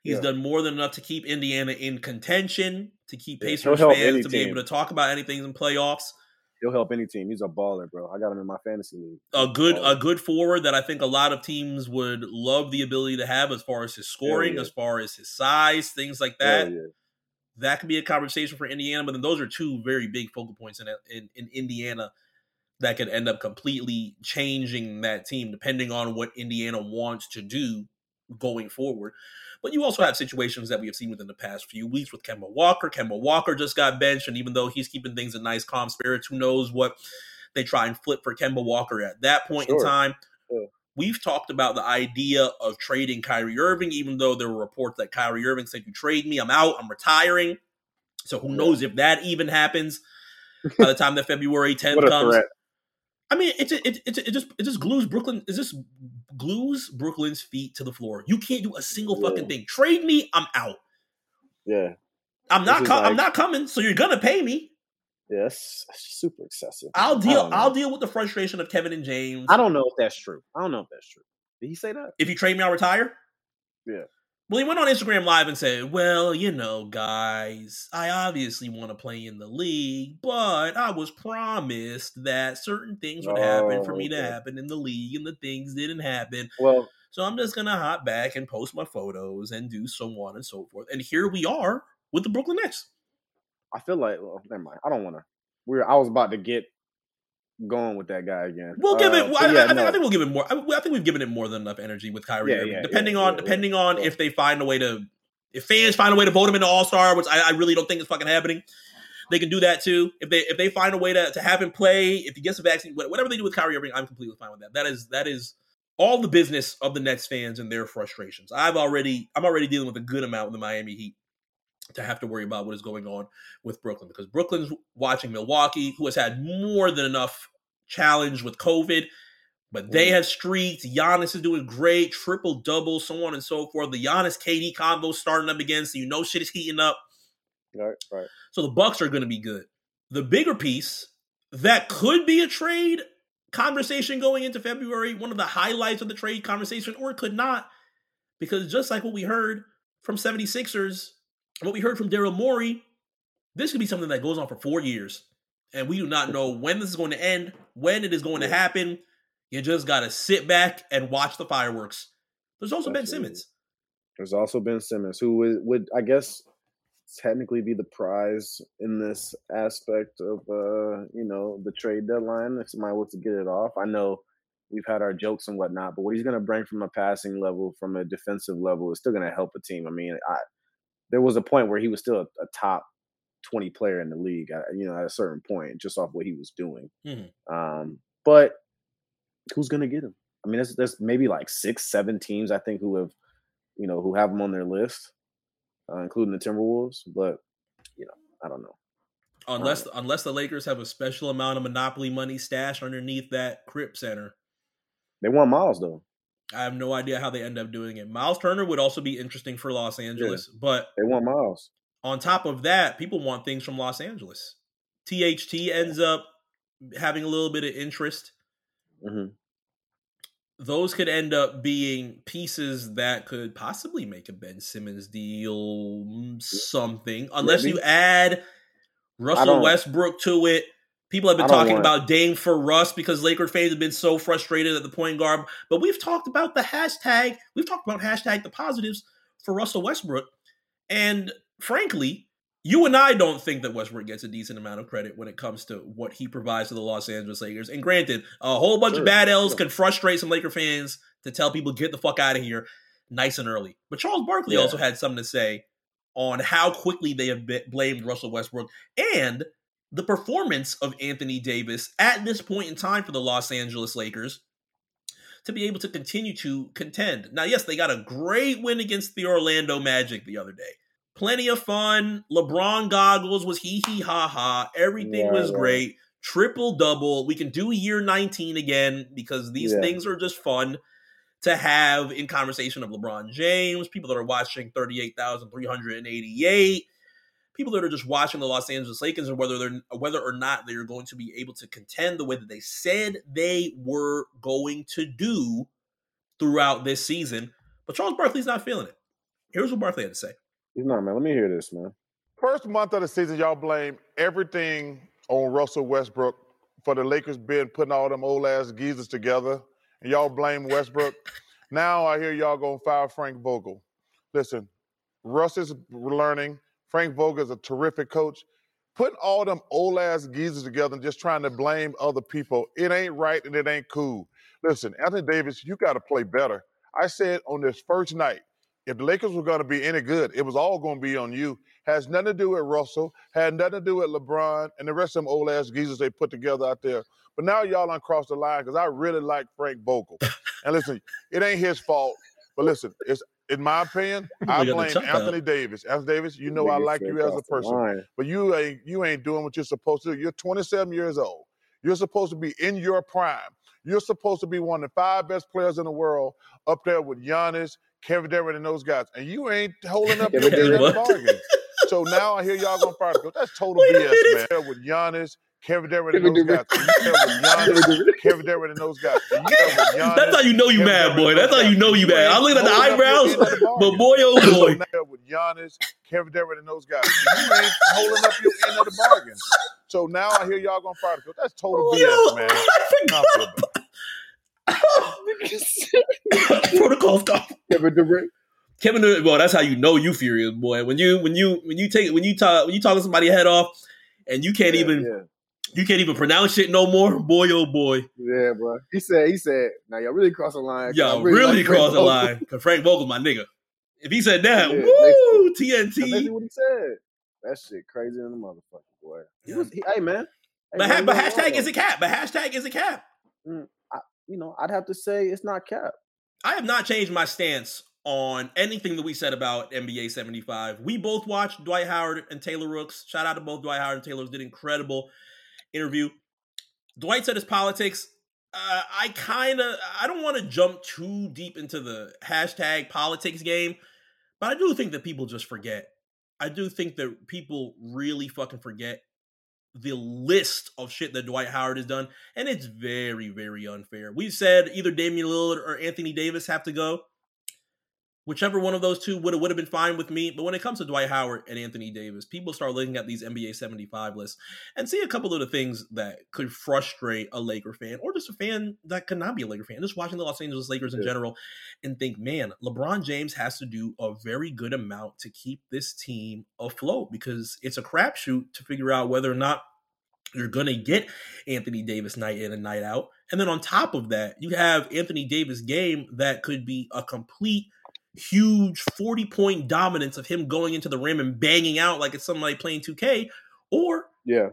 Speaker 1: He's yeah. done more than enough to keep Indiana in contention, to keep Pacers yeah, fans to be able to talk about anything in playoffs
Speaker 2: he'll help any team. He's a baller, bro. I got him in my fantasy league.
Speaker 1: A good a, a good forward that I think a lot of teams would love the ability to have as far as his scoring, yeah. as far as his size, things like that. Yeah. That could be a conversation for Indiana, but then those are two very big focal points in, in in Indiana that could end up completely changing that team depending on what Indiana wants to do going forward. But you also have situations that we have seen within the past few weeks with Kemba Walker. Kemba Walker just got benched, and even though he's keeping things in nice, calm spirits, who knows what they try and flip for Kemba Walker at that point sure. in time. Yeah. We've talked about the idea of trading Kyrie Irving, even though there were reports that Kyrie Irving said, You trade me, I'm out, I'm retiring. So who knows if that even happens by the *laughs* time that February 10th comes. Threat. I mean, it, it, it, it, just it just glues Brooklyn. Is this glues Brooklyn's feet to the floor? You can't do a single yeah. fucking thing. Trade me, I'm out.
Speaker 2: Yeah,
Speaker 1: I'm not. Com- like, I'm not coming. So you're gonna pay me.
Speaker 2: Yes, yeah, super excessive.
Speaker 1: I'll deal. I'll deal with the frustration of Kevin and James.
Speaker 2: I don't know if that's true. I don't know if that's true. Did he say that?
Speaker 1: If you trade me, I'll retire.
Speaker 2: Yeah.
Speaker 1: Well, he went on Instagram Live and said, Well, you know, guys, I obviously want to play in the league, but I was promised that certain things would oh, happen for me oh, okay. to happen in the league, and the things didn't happen.
Speaker 2: Well,
Speaker 1: so I'm just going to hop back and post my photos and do so on and so forth. And here we are with the Brooklyn Nets.
Speaker 2: I feel like, well, never mind. I don't want to. We're, I was about to get going with that guy again.
Speaker 1: We'll give it.
Speaker 2: Uh,
Speaker 1: I,
Speaker 2: yeah,
Speaker 1: I, think,
Speaker 2: no.
Speaker 1: I think we'll give it more. I, I think we've given it more than enough energy with Kyrie.
Speaker 2: Yeah,
Speaker 1: Irving.
Speaker 2: yeah,
Speaker 1: depending on depending on if they find a way to, if fans find a way to vote him into All Star, which I, I really don't think is fucking happening. They can do that too. If they if they find a way to, to have him play, if he gets a vaccine, whatever they do with Kyrie Irving, I'm completely fine with that. That is that is all the business of the Nets fans and their frustrations. I've already I'm already dealing with a good amount with the Miami Heat to have to worry about what is going on with Brooklyn because Brooklyn's watching Milwaukee, who has had more than enough challenge with COVID, but they
Speaker 2: Mhm.
Speaker 1: have streaks. Giannis is doing great, triple double, so on and so forth. The Giannis KD combo starting up again, so you know shit is heating up.
Speaker 2: Right, right.
Speaker 1: So the Bucks are going to be good. The bigger piece that could be a trade conversation going into February, one of the highlights of the trade conversation, or it could not, because just like what we heard from 76ers, what we heard from Daryl Morey, this could be something that goes on for four years. And we do not know when this is going to end, when it is going to happen. You just got to sit back and watch the fireworks. There's also Ben Simmons.
Speaker 2: There's also Ben Simmons, who would, would I guess technically be the prize in this aspect of uh, you know, the trade deadline if somebody was to get it off. I know we've had our jokes and whatnot, but what he's gonna bring from a passing level, from a defensive level, is still gonna help a team. I mean, I there was a point where he was still a, a top 20 player in the league, uh, you know, at a certain point, just off what he was doing.
Speaker 1: Mhm.
Speaker 2: Um, but who's gonna get him? I mean, there's, there's maybe like six, seven teams I think who have, you know, who have him on their list, uh, including the Timberwolves. But you know, I don't know.
Speaker 1: Unless unless the Lakers have a special amount of monopoly money stashed underneath that Crip Center.
Speaker 2: They want Myles though.
Speaker 1: I have no idea how they end up doing it. Myles Turner would also be interesting for Los Angeles, but
Speaker 2: They want Myles.
Speaker 1: On top of that, people want things from Los Angeles. THT ends up having a little bit of interest.
Speaker 2: hmm
Speaker 1: Those could end up being pieces that could possibly make a Ben Simmons deal mm, something, unless
Speaker 2: Maybe.
Speaker 1: you add Russell Westbrook to it. People have been talking about Dame for Russ because Laker fans have been so frustrated at the point guard. But we've talked about the hashtag. We've talked about hashtag the positives for Russell Westbrook. And frankly, you and I don't think that Westbrook gets a decent amount of credit when it comes to what he provides to the Los Angeles Lakers. And granted, a whole bunch
Speaker 2: Sure,
Speaker 1: of bad L's
Speaker 2: sure.
Speaker 1: can frustrate some Laker fans to tell people get the fuck out of here nice and early. But Charles Barkley
Speaker 2: Yeah.
Speaker 1: also had something to say on how quickly they have blamed Russell Westbrook and the performance of Anthony Davis at this point in time for the Los Angeles Lakers to be able to continue to contend. Now, yes, they got a great win against the Orlando Magic the other day. Plenty of fun. LeBron goggles was hee hee ha ha. Everything
Speaker 2: Right,
Speaker 1: was
Speaker 2: right.
Speaker 1: great. Triple double. We can do year 19 again because these
Speaker 2: Yeah.
Speaker 1: things are just fun to have in conversation of LeBron James, people that are watching 38,388, people that are just watching the Los Angeles Lakers and whether they're whether or not they're going to be able to contend the way that they said they were going to do throughout this season. But Charles Barkley's not feeling it. Here's what Barkley had to say.
Speaker 2: He's not man. Let me hear this, man.
Speaker 5: First month of the season, y'all blame everything on Russell Westbrook for the Lakers being putting all them old ass geezers together, and y'all blame Westbrook. now I hear y'all gonna fire Frank Vogel. Listen, Russ is learning. Frank Vogel is a terrific coach. Putting all them old ass geezers together and just trying to blame other people, it ain't right and it ain't cool. Listen, Anthony Davis, you got to play better. I said on this first night, if the Lakers were going to be any good, it was all going to be on you. Has nothing to do with Russell, had nothing to do with LeBron and the rest of them old ass geezers they put together out there. But now y'all uncross the line because I really like Frank Vogel. and listen, it ain't his fault. But listen, it's in my opinion, *laughs* I
Speaker 1: Look at the
Speaker 5: blame
Speaker 1: chump out.
Speaker 5: Anthony Davis. Anthony Davis, you know I like you as a person but you ain't you ain't doing what you're supposed to do. You're 27 years old. You're supposed to be in your prime. You're supposed to be one of the five best players in the world, up there with Giannis, Kevin Durant, and *laughs* *laughs* those *laughs* guys. And you ain't holding up your end of the bargain. So now I hear y'all gonna fire the coach. That's total
Speaker 1: Wait
Speaker 5: BS, man. With Giannis, Kevin Durant, and those guys.
Speaker 2: Durant.
Speaker 5: And you there with Giannis, Kevin Durant, and those guys. And you there with Giannis,
Speaker 1: That's how you know you mad, boy. That's how you know you mad. I'm looking at the
Speaker 5: holding up your
Speaker 1: eyebrows,
Speaker 5: end of the
Speaker 1: but boy, oh boy.
Speaker 5: with Giannis, Kevin Durant, and those guys, you ain't holding up your end of the bargain. So now I hear y'all gonna fire the coach. That's total BS, man.
Speaker 1: I
Speaker 5: Not
Speaker 1: forgot.
Speaker 5: for
Speaker 1: Protocol's gone.
Speaker 2: Kevin Durant.
Speaker 1: Kevin Durant, well, that's how you know you furious, boy. When you when you when you take when you talk when you talking somebody head off, and you can't
Speaker 2: Yeah,
Speaker 1: even
Speaker 2: yeah.
Speaker 1: You can't even pronounce shit no more, boy. Oh boy,
Speaker 2: Yeah, bro. He said. He said. Now y'all really cross the line. I
Speaker 1: yo, really,
Speaker 2: like
Speaker 1: cross the line. Cause Frank Vogel's my nigga. If he said that,
Speaker 2: Yeah,
Speaker 1: woo,
Speaker 2: That's basically
Speaker 1: TNT.
Speaker 2: what he said. That shit crazy in the motherfucker, boy. He was, he, hey man. Hey,
Speaker 1: But,
Speaker 2: man,
Speaker 1: but hashtag is a cap. But hashtag is a cap. Mm.
Speaker 2: You know, I'd have to say it's not cap.
Speaker 1: I have not changed my stance on anything that we said about NBA 75. We both watched Dwight Howard and Taylor Rooks. Shout out to both Dwight Howard and Taylor. Did incredible interview. Dwight said his politics. Uh, I kind of I don't want to jump too deep into the hashtag politics game, but I do think that people just forget. I do think that people really fucking forget the list of shit that Dwight Howard has done, and it's very, very unfair. We've said either Damian Lillard or Anthony Davis have to go. Whichever one of those two would have would have been fine with me. But when it comes to Dwight Howard and Anthony Davis, people start looking at these NBA 75 lists and see a couple of the things that could frustrate a Laker fan or just a fan that could not be a Laker fan, just watching the Los Angeles Lakers in
Speaker 2: Yeah.
Speaker 1: general and think, man, LeBron James has to do a very good amount to keep this team afloat because it's a crapshoot to figure out whether or not you're going to get Anthony Davis night in and night out. And then on top of that, you have Anthony Davis game that could be a complete huge 40 point dominance of him going into the rim and banging out like it's somebody playing 2K or
Speaker 2: Yeah.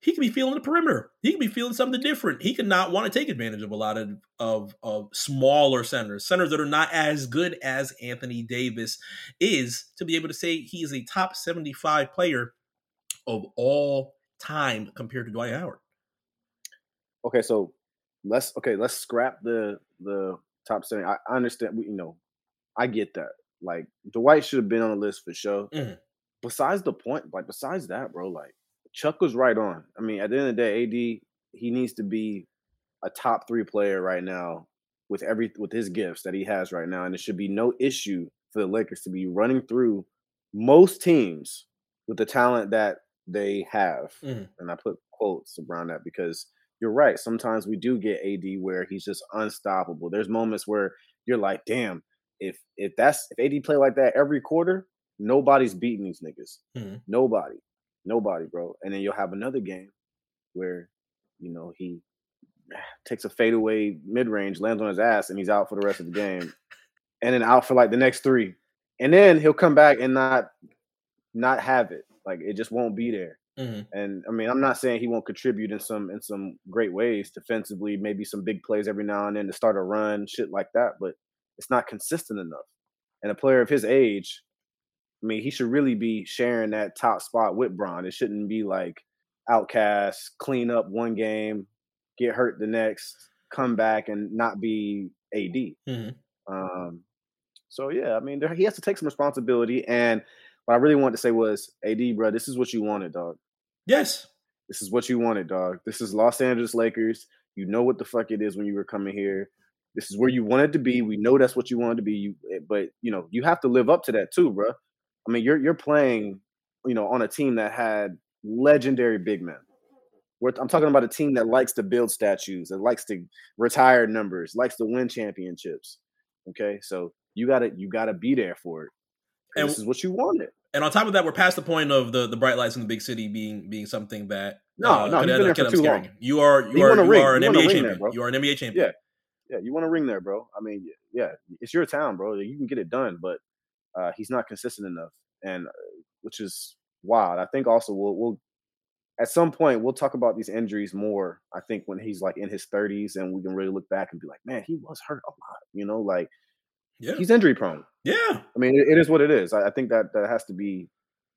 Speaker 1: he could be feeling the perimeter. He could be feeling something different. He could not want to take advantage of a lot of, of of smaller centers, centers that are not as good as Anthony Davis is, to be able to say he is a top 75 player of all time compared to Dwight Howard.
Speaker 2: Okay, so let's okay, let's scrap the the top seven. I, I understand. we- You know, I get that. Like Dwight should have been on the list for sure.
Speaker 1: Mhm.
Speaker 2: Besides the point, like besides that, bro, like Chuck was right on. I mean, at the end of the day, AD he needs to be a top three player right now with every with his gifts that he has right now, and it should be no issue for the Lakers to be running through most teams with the talent that they have.
Speaker 1: Mhm.
Speaker 2: And I put quotes around that because you're right. Sometimes we do get AD where he's just unstoppable. There's moments where you're like, damn, if if that's if AD play like that every quarter, nobody's beating these niggas.
Speaker 1: Mhm.
Speaker 2: Nobody. Nobody, bro. And then you'll have another game where, you know, he *sighs* takes a fadeaway mid range, lands on his ass, and he's out for the rest of the game. And then out for like the next three. And then he'll come back and not not have it. Like it just won't be there.
Speaker 1: Mhm.
Speaker 2: And I mean, I'm not saying he won't contribute in some in some great ways defensively, maybe some big plays every now and then to start a run, shit like that. But it's not consistent enough. And a player of his age, I mean, he should really be sharing that top spot with Bron. It shouldn't be like outcast, clean up one game, get hurt the next, come back and not be AD.
Speaker 1: Mhm.
Speaker 2: Um, so yeah, I mean, there, he has to take some responsibility. And what I really wanted to say was, AD, bro, this is what you wanted, dog.
Speaker 1: Yes.
Speaker 2: This is what you wanted, dog. This is Los Angeles Lakers. You know what the fuck it is when you were coming here. This is where you wanted to be. We know that's what you wanted to be. You, eh, but you know, you have to live up to that too, bro. I mean, you're you're playing, you know, on a team that had legendary big men. We're, I'm talking about a team that likes to build statues, that likes to retire numbers, likes to win championships. Okay, so you gotta you gotta be there for it. And
Speaker 1: And-
Speaker 2: this is what you wanted.
Speaker 1: And on top of that, we're past the point of the, the bright lights in the big city being being something that
Speaker 2: No, no,
Speaker 1: could
Speaker 2: you've been there for too long.
Speaker 1: You You are you,
Speaker 2: You
Speaker 1: are you
Speaker 2: ring.
Speaker 1: are an
Speaker 2: You
Speaker 1: NBA champion. you are an NBA champion.
Speaker 2: Yeah, you want to ring there, bro. I mean, yeah, it's your town, bro. You can get it done, but uh, he's not consistent enough, and uh, which is wild. I think also we'll we'll at some point we'll talk about these injuries more. I think when he's like in his 30s, and we can really look back and be like, man, he was hurt a lot. You know, like
Speaker 1: Yeah.
Speaker 2: he's injury prone.
Speaker 1: Yeah.
Speaker 2: I mean, it, it is what it is. I, I think that that has to be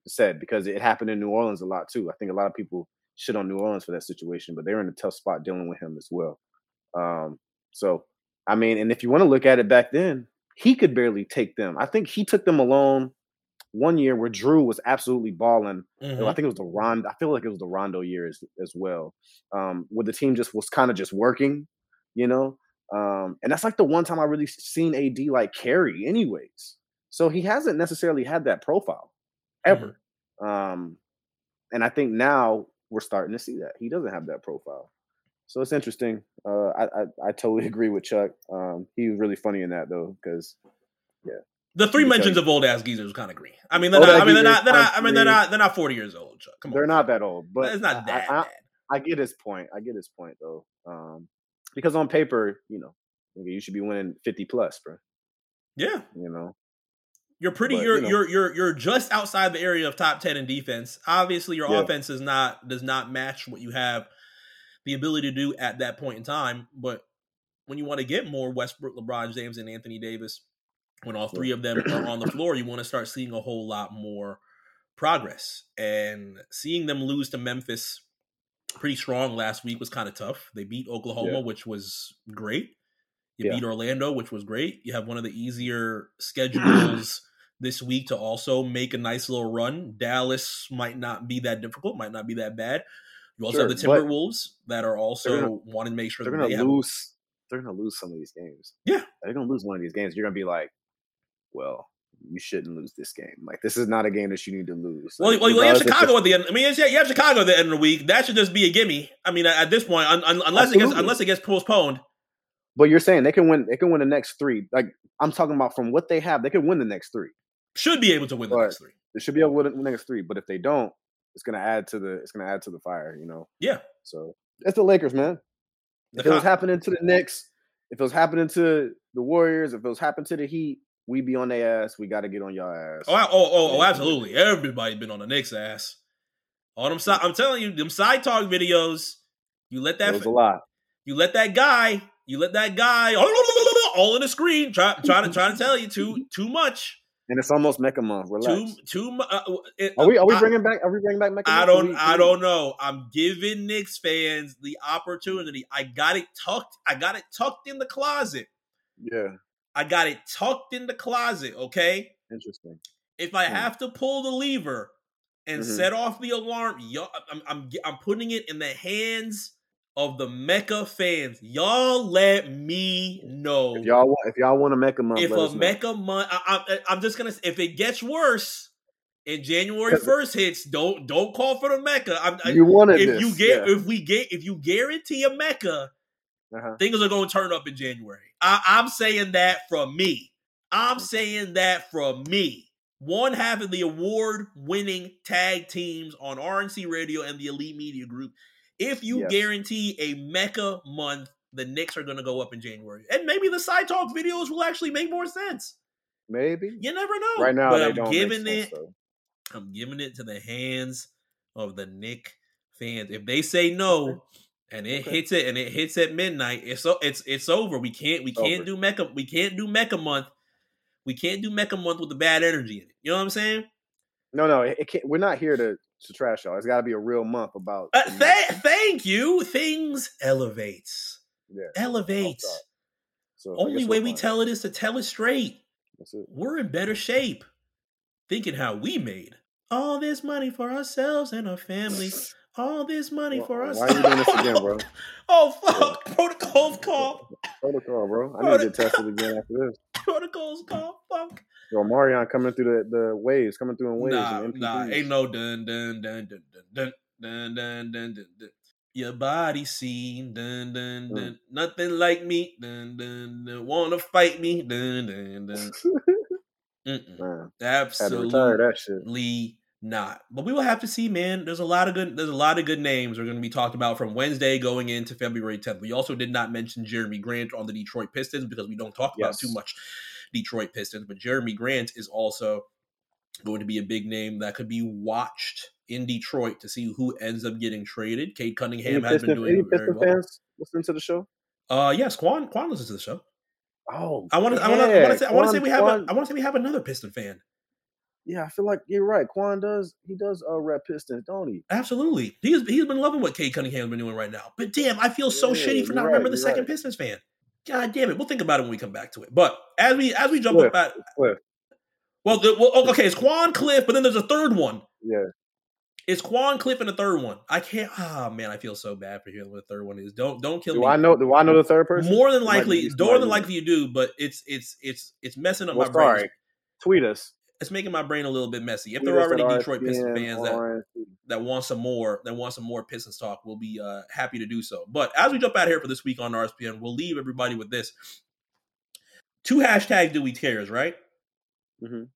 Speaker 2: said because it happened in New Orleans a lot too. I think a lot of people shit on New Orleans for that situation, but they're in a tough spot dealing with him as well. Um, so, I mean, and if you want to look at it back then, he could barely take them. I think he took them alone one year where Drew was absolutely balling.
Speaker 1: Mhm.
Speaker 2: I think it was the Rondo. I feel like it was the Rondo year as, as well, um, where the team just was kind of just working, you know. Um, and that's like the one time I really seen AD like carry, anyways. So he hasn't necessarily had that profile ever. Um, and I think now we're starting to see that he doesn't have that profile. So it's interesting. Uh, I, I I totally *laughs* agree with Chuck. Um, he was really funny in that though, because yeah.
Speaker 1: The three
Speaker 2: Let me tell
Speaker 1: mentions of old ass geezers kind of green. I mean, they're
Speaker 2: Old
Speaker 1: not, I mean, they're not. They're not. I mean, they're not. They're not forty years old. Chuck. Come on,
Speaker 2: they're not that old. But
Speaker 1: it's not that
Speaker 2: I, I,
Speaker 1: bad.
Speaker 2: I get his point. I get his point though. Um, because on paper, you know, you should be winning fifty plus, bro.
Speaker 1: Yeah,
Speaker 2: You know,
Speaker 1: you're pretty.
Speaker 2: But,
Speaker 1: you're
Speaker 2: you know.
Speaker 1: you're you're you're just outside the area of top ten in defense. Obviously, your
Speaker 2: Yeah.
Speaker 1: offense is not does not match what you have the ability to do at that point in time. But when you want to get more Westbrook, LeBron James, and Anthony Davis, when all three of them are on the floor, you want to start seeing a whole lot more progress. And seeing them lose to Memphis pretty strong last week was kind of tough. They beat Oklahoma,
Speaker 2: Yeah.
Speaker 1: which was great. You
Speaker 2: Yeah.
Speaker 1: beat Orlando, which was great. You have one of the easier schedules *clears throat* this week to also make a nice little run. Dallas might not be that difficult, might not be that bad. You also
Speaker 2: Sure,
Speaker 1: have the Timberwolves that are also wanting to make sure
Speaker 2: they're gonna
Speaker 1: they have.
Speaker 2: lose. They're gonna lose some of these games.
Speaker 1: Yeah.
Speaker 2: they're gonna lose one of these games. You're gonna be like, well, you shouldn't lose this game. Like this is not a game that you need to lose.
Speaker 1: Well,
Speaker 2: Like,
Speaker 1: well, you have Chicago at the end. I mean, yeah, you have Chicago at the end of the week. That should just be a gimme. I mean, at this point, un, un, unless it gets unless it gets postponed.
Speaker 2: But you're saying they can win. They can win the next three. Like I'm talking about from what they have, they can win the next three.
Speaker 1: Should be able to win the
Speaker 2: But-
Speaker 1: next three.
Speaker 2: They should be able to win the next three. But if they don't, it's gonna add to the. It's gonna add to the fire. You know.
Speaker 1: Yeah.
Speaker 2: So it's the Lakers, man.
Speaker 1: The
Speaker 2: If it was happening to the Knicks, if it was happening to the Warriors, if it was happening to the Heat, we be on their ass. We got to get on your ass.
Speaker 1: Oh, oh, oh, oh, absolutely. Everybody been on the Knicks ass. On them side, I'm telling you, them side talk videos. You let
Speaker 2: That a lot.
Speaker 1: you let that guy, you let that guy, all in the screen, try, try to, try to tell you too, too much,
Speaker 2: And it's almost Mecca month. Relax.
Speaker 1: too much. Uh, it-
Speaker 2: Are we? Are we
Speaker 1: I-
Speaker 2: bringing back? Are we bringing back Mecca?
Speaker 1: I don't I don't know. I'm giving Knicks fans the opportunity. I got it tucked. I got it tucked in the closet.
Speaker 2: Yeah.
Speaker 1: I got it tucked in the closet, okay?
Speaker 2: Interesting.
Speaker 1: If I
Speaker 2: Hmm.
Speaker 1: have to pull the lever and
Speaker 2: Mhm.
Speaker 1: set off the alarm, y'all, I'm, I'm I'm putting it in the hands of the Mecca fans. Y'all let me know
Speaker 2: If y'all want, if y'all want a Mecca month,
Speaker 1: if a. Mecca month, I, I, I'm just gonna. If it gets worse and January first hits, don't don't call for the Mecca. I,
Speaker 2: you wanted
Speaker 1: if
Speaker 2: this.
Speaker 1: you get
Speaker 2: yeah.
Speaker 1: if we get if you guarantee a Mecca,
Speaker 2: uh-huh.
Speaker 1: things are going to turn up in January. I, I'm saying that from me. I'm saying that from me. One half of the award-winning tag teams on RNC Radio and the Elite Media Group. If you
Speaker 2: Yes.
Speaker 1: guarantee a Mecca month, the Knicks are going to go up in January, and maybe the side talk videos will actually make more sense.
Speaker 2: maybe
Speaker 1: You never know.
Speaker 2: right now
Speaker 1: but I'm giving
Speaker 2: make
Speaker 1: it.
Speaker 2: though.
Speaker 1: I'm giving it to the hands of the Nick fans. If they say no and it
Speaker 2: Okay.
Speaker 1: hits it and it hits at midnight, it's it's it's over. We can't we can't
Speaker 2: over.
Speaker 1: do Mecca we can't do Mecca month. We can't do Mecca month with the bad energy in it. You know what I'm saying?
Speaker 2: No, no, it, it can't, we're not here to to trash y'all. It's got to be a real month about.
Speaker 1: Uh, th- thank you. Things elevates.
Speaker 2: yeah.
Speaker 1: Elevates.
Speaker 2: So
Speaker 1: Only way
Speaker 2: we'll
Speaker 1: tell it is to tell it straight.
Speaker 2: That's it.
Speaker 1: We're in better shape. Thinking how we made all this money for ourselves and our families. *laughs* All this money
Speaker 2: Why-
Speaker 1: for us.
Speaker 2: why are you doing this again, bro?
Speaker 1: Oh fuck! Protocols call.
Speaker 2: Protocol, bro. I need to get tested again after this.
Speaker 1: Protocols call. Fuck.
Speaker 2: Yo, Marion coming through the, the waves, coming through in waves.
Speaker 1: Nah, nah, ain't no dun dun dun dun dun dun dun dun dun dun. dun. Your body seen dun dun
Speaker 2: Mm.
Speaker 1: dun. Nothing like me dun dun dun. Wanna fight me dun dun dun.
Speaker 2: Man,
Speaker 1: Absolutely.
Speaker 2: Retire that shit.
Speaker 1: Absolutely not. But we will have to see, man. There's a lot of good. There's a lot of good names are going to be talked about from Wednesday going into February 10th. We also did not mention Jerami Grant on the Detroit Pistons because we don't talk about too much Detroit Pistons. But Jerami Grant is also going to be a big name that could be watched in Detroit to see who ends up getting traded. Cade
Speaker 2: Any
Speaker 1: Cunningham has been
Speaker 2: Piston, any
Speaker 1: doing very
Speaker 2: Piston
Speaker 1: well.
Speaker 2: fans listening to the show?
Speaker 1: Uh, yes, Quan Quan listens to the show.
Speaker 2: Oh,
Speaker 1: I want to. I want to. I want to say. I want to say we have. A,
Speaker 2: Quan-
Speaker 1: I want to say we have another Piston fan.
Speaker 2: Yeah, I feel like you're right. Quan does. He does uh, rep Pistons, don't he?
Speaker 1: Absolutely. He's he's been loving what Cade Cunningham's been doing right now. But damn, I feel so
Speaker 2: Yeah,
Speaker 1: shitty for not
Speaker 2: right,
Speaker 1: remembering the second
Speaker 2: right.
Speaker 1: Pistons fan. God damn it. We'll think about it when we come back to it. But as we as we jump
Speaker 2: Cliff.
Speaker 1: up at
Speaker 2: Cliff.
Speaker 1: well, the, well, okay, it's Quan Cliff, but then there's a third one.
Speaker 2: Yeah.
Speaker 1: It's Quan Cliff and the third one. I can't. Ah, man, I feel so bad for hearing what the third one is. Don't don't kill
Speaker 2: Do
Speaker 1: me.
Speaker 2: I know? Do I know the third person?
Speaker 1: More than likely, more than likely you do, but it's it's it's it's messing up
Speaker 2: Well,
Speaker 1: my brain.
Speaker 2: sorry. Tweet us.
Speaker 1: It's making my brain a little bit messy. If there are already Detroit Pistons fans that that want some more, that want some more Pistons talk, we'll be uh, happy to do so. But as we jump out here for this week on RSPN, we'll leave everybody with this. Two hashtags do we cares, right?
Speaker 2: Mhm.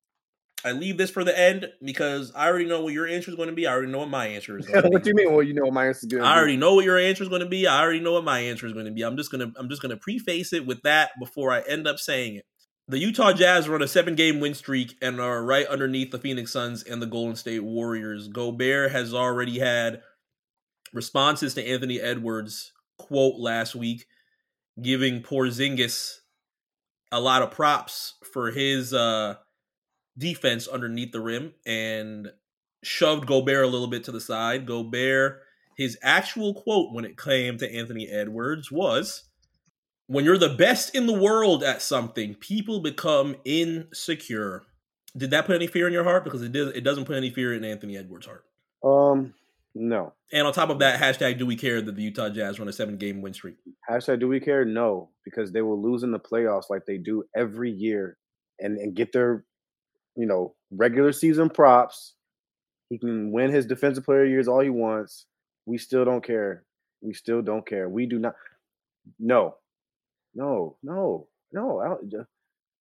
Speaker 1: I leave this for the end because I already know what your answer is going to be. I already know what my answer is. Going *laughs* to
Speaker 2: what do you mean? Well, you know what my answer is going to
Speaker 1: I already know what your answer is going to be. I already know what my answer is going to be. I'm just gonna I'm just gonna preface it with that before I end up saying it. The Utah Jazz run a seven game win streak and are right underneath the Phoenix Suns and the Golden State Warriors. Gobert has already had responses to Anthony Edwards' quote last week, giving Porzingis a lot of props for his uh, defense underneath the rim and shoved Gobert a little bit to the side. Gobert, his actual quote when it came to Anthony Edwards was when you're the best in the world at something, people become insecure. Did that put any fear in your heart? Because it does. It doesn't put any fear in Anthony Edwards' heart.
Speaker 2: Um, no.
Speaker 1: And on top of that, hashtag Do we care that the Utah Jazz run a seven game win streak?
Speaker 2: Hashtag do we care? No, because they will lose in the playoffs like they do every year and, and get their, you know, regular season props. He can win his defensive player of years all he wants. We still don't care. We still don't care. We do not. No, no, no, no. I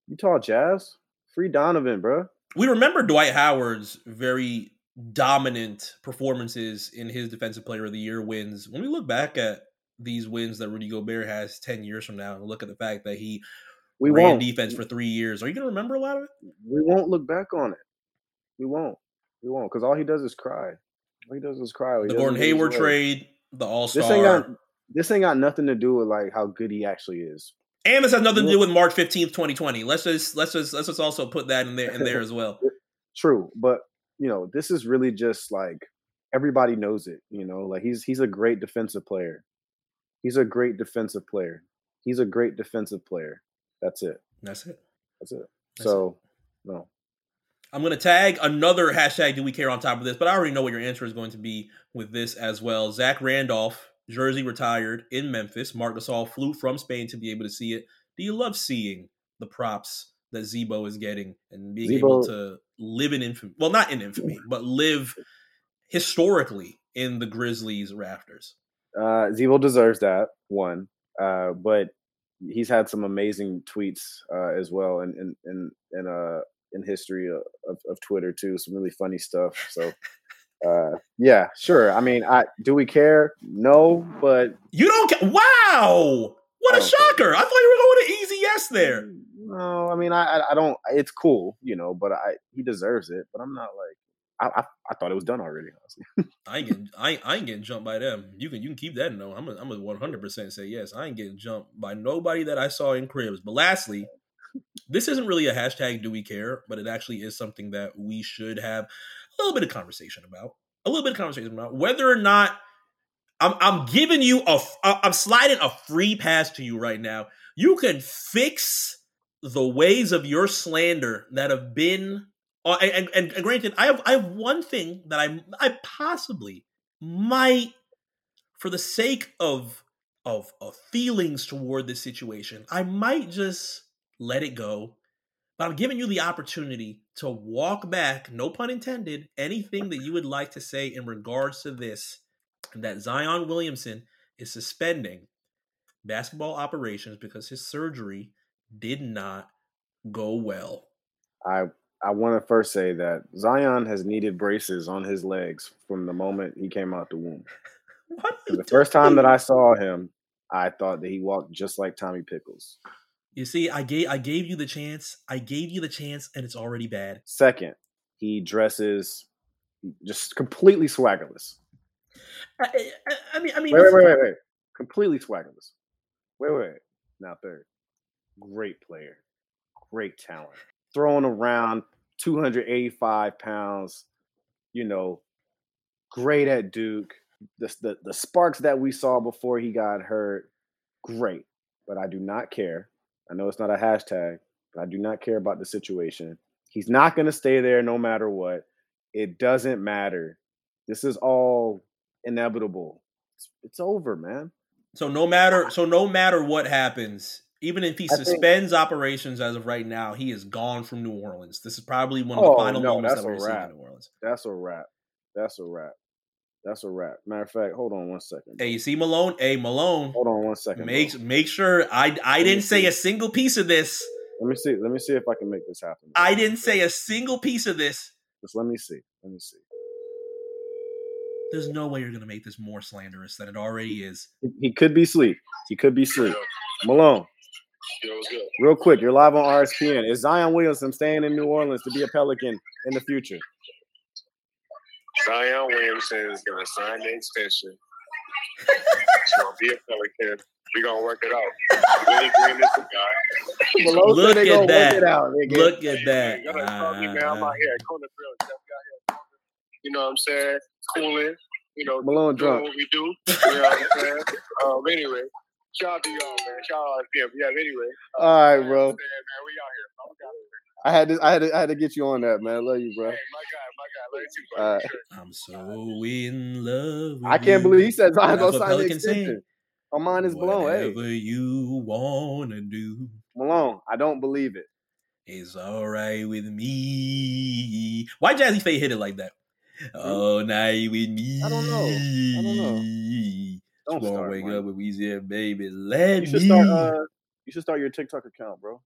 Speaker 2: Utah Jazz, free Donovan, bro.
Speaker 1: We remember Dwight Howard's very dominant performances in his defensive player of the year wins. When we look back at these wins that Rudy Gobert has 10 years from now and look at the fact that he
Speaker 2: We
Speaker 1: ran
Speaker 2: won't.
Speaker 1: defense for three years, are you going to remember a lot of it?
Speaker 2: We won't look back on it. We won't. We won't because all he does is cry. All he does is cry. He
Speaker 1: The Gordon Hayward trade, the All Star.
Speaker 2: This ain't got nothing to do with like how good he actually is.
Speaker 1: And this has nothing to do with March 15th, 2020. Let's just let's just let's just also put that in there in there as well. *laughs*
Speaker 2: True, but you know, this is really just like everybody knows it. You know, like he's he's a great defensive player. He's a great defensive player. He's a great defensive player. That's it.
Speaker 1: That's it.
Speaker 2: That's it.
Speaker 1: That's
Speaker 2: so no.
Speaker 1: I'm going to tag another hashtag do we care on top of this, but I already know what your answer is going to be with this as well. Zach Randolph, jersey retired in Memphis. Marc Gasol flew from Spain to be able to see it. Do you love seeing the props that Z-Bo is getting and being able to live in infamy? Well, not in infamy, but live historically in the Grizzlies rafters.
Speaker 2: Uh Z-Bo deserves that one. Uh but he's had some amazing tweets uh as well and in in in uh in history of, of, of Twitter too. Some really funny stuff. So *laughs* uh yeah, sure. I mean I do we care? No, but
Speaker 1: You don't ca- Wow! What a
Speaker 2: don't care.
Speaker 1: shocker! I thought you were going to easy yes there.
Speaker 2: No, I mean, I, I, don't. It's cool, you know, but I he deserves it. But I'm not like I, I, I thought it was done already. Honestly, *laughs*
Speaker 1: I ain't getting I, ain't- I ain't getting jumped by them. You can you can keep that no. I'm a, I'm a 100 percent say yes. I ain't getting jumped by nobody that I saw in cribs. But lastly, this isn't really a hashtag do we care, but it actually is something that we should have a little bit of conversation about. A little bit of conversation about whether or not I'm I'm giving you a I'm sliding a free pass to you right now. You can fix the ways of your slander that have been uh, and, and, and granted, I have I have one thing that I I possibly might, for the sake of of of feelings toward this situation, I might just let it go. But I'm giving you the opportunity to walk back, no pun intended, anything that you would like to say in regards to this, that Zion Williamson is suspending basketball operations because his surgery did not go well.
Speaker 2: I I want to first say that Zion has needed braces on his legs from the moment he came out the womb. *laughs*
Speaker 1: What are
Speaker 2: 'Cause
Speaker 1: you
Speaker 2: The first time that? I saw him, I thought that he walked just like Tommy Pickles.
Speaker 1: You see, I gave I gave you the chance. I gave you the chance, and it's already bad.
Speaker 2: Second, he dresses just completely swaggerless.
Speaker 1: I, I, I mean, I mean,
Speaker 2: Wait, wait, wait, wait, wait. Completely swaggerless. Wait, wait, wait. Now third. Great player. Great talent. Throwing around 285 pounds, you know, great at Duke. The, the, the sparks that we saw before he got hurt, great. But I do not care. I know it's not a hashtag, but I do not care about the situation. He's not going to stay there no matter what. It doesn't matter. This is all inevitable. It's, it's over, man.
Speaker 1: So no matter so no matter what happens, even if he
Speaker 2: I think-
Speaker 1: suspends operations as of right now, he is gone from New Orleans. This is probably one of the
Speaker 2: Oh,
Speaker 1: final
Speaker 2: no,
Speaker 1: moments that we're seeing in New Orleans.
Speaker 2: That's a wrap. That's a wrap. That's a wrap. Matter of fact, hold on one second.
Speaker 1: Hey, you see Malone? Hey, Malone.
Speaker 2: Hold on one second.
Speaker 1: Make
Speaker 2: bro.
Speaker 1: make sure I I
Speaker 2: me
Speaker 1: didn't say
Speaker 2: see.
Speaker 1: a single piece of this.
Speaker 2: Let me see. Let me see if I can make this happen.
Speaker 1: I didn't say a single piece of this.
Speaker 2: Just let me see. Let me see.
Speaker 1: There's no way you're gonna make this more slanderous than it already is.
Speaker 2: He, he could be sleep. He could be sleep. Malone,
Speaker 6: Yo, what's good?
Speaker 2: real quick, you're live on RSPN. Is Zion Williamson staying in New Orleans to be a Pelican in the future?
Speaker 6: Zion Williamson is going to sign the extension. He's going to be a Pelican. We're going to work it out. Willie Green is the guy.
Speaker 2: Malone
Speaker 1: Look at
Speaker 2: gonna
Speaker 1: that.
Speaker 2: out.
Speaker 1: Look at that.
Speaker 6: You gotta call me, man. I'm out here at Corner Grill. Jeff got here. You know what I'm saying? Cooling. You know,
Speaker 2: Malone drunk.
Speaker 6: what we do. You know what I'm saying? *laughs* Um, anyway, shout out to y'all, man. Shout out to him. Yeah, anyway.
Speaker 2: All right, bro.
Speaker 6: Man, we out here. I'm out here.
Speaker 2: I had to, I had to, I had to get you on that, man. I love you, bro.
Speaker 6: Hey, my guy, my guy. Love you, bro.
Speaker 2: right.
Speaker 1: I'm so in love. With
Speaker 2: I can't
Speaker 1: you.
Speaker 2: believe he said Zion
Speaker 1: That's
Speaker 2: gonna
Speaker 1: what
Speaker 2: sign the
Speaker 1: Pelicans saying.
Speaker 2: extension. My mind is blown. Hey,
Speaker 1: Whatever you wanna do
Speaker 2: Malone, I don't believe it. it.
Speaker 1: is all right with me. Why Jazzy Faye hit it like that? Hmm? All night with me.
Speaker 2: I don't know. I don't know. Don't
Speaker 1: Just
Speaker 2: start,
Speaker 1: wake
Speaker 2: man.
Speaker 1: up with Weezy and baby. Let
Speaker 2: You should
Speaker 1: me.
Speaker 2: start. Uh, you should start your TikTok account, bro.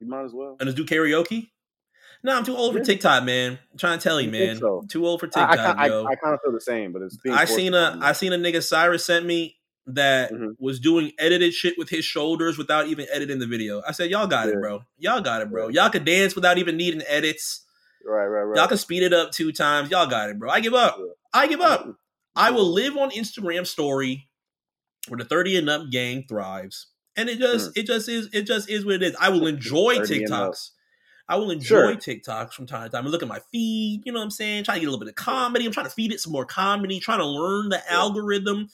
Speaker 2: You might as well.
Speaker 1: and let's do karaoke. No, I'm too old for TikTok, man. I'm trying to tell you, man.
Speaker 2: so?
Speaker 1: Too old for TikTok,
Speaker 2: I, I,
Speaker 1: yo.
Speaker 2: I kind of feel the same, but it's.
Speaker 1: I seen a I. Seen a nigga Cyrus sent me that
Speaker 2: Mhm.
Speaker 1: was doing edited shit with his shoulders without even editing the video. I said, Y'all got
Speaker 2: Yeah.
Speaker 1: it, bro. Y'all got it, bro. Y'all could dance without even needing edits.
Speaker 2: Right, right, right.
Speaker 1: Y'all can speed it up two times. Y'all got it, bro. I give up.
Speaker 2: Yeah.
Speaker 1: I give up. I will live on Instagram story where the 30 and up gang thrives. And it just mm. it just is it just is what it is. I will enjoy
Speaker 2: 30 and.
Speaker 1: TikToks. I will enjoy
Speaker 2: Sure.
Speaker 1: TikToks from time to time. I look at my feed, you know what I'm saying? Trying to get a little bit of comedy. I'm trying to feed it some more comedy, trying to learn the algorithm.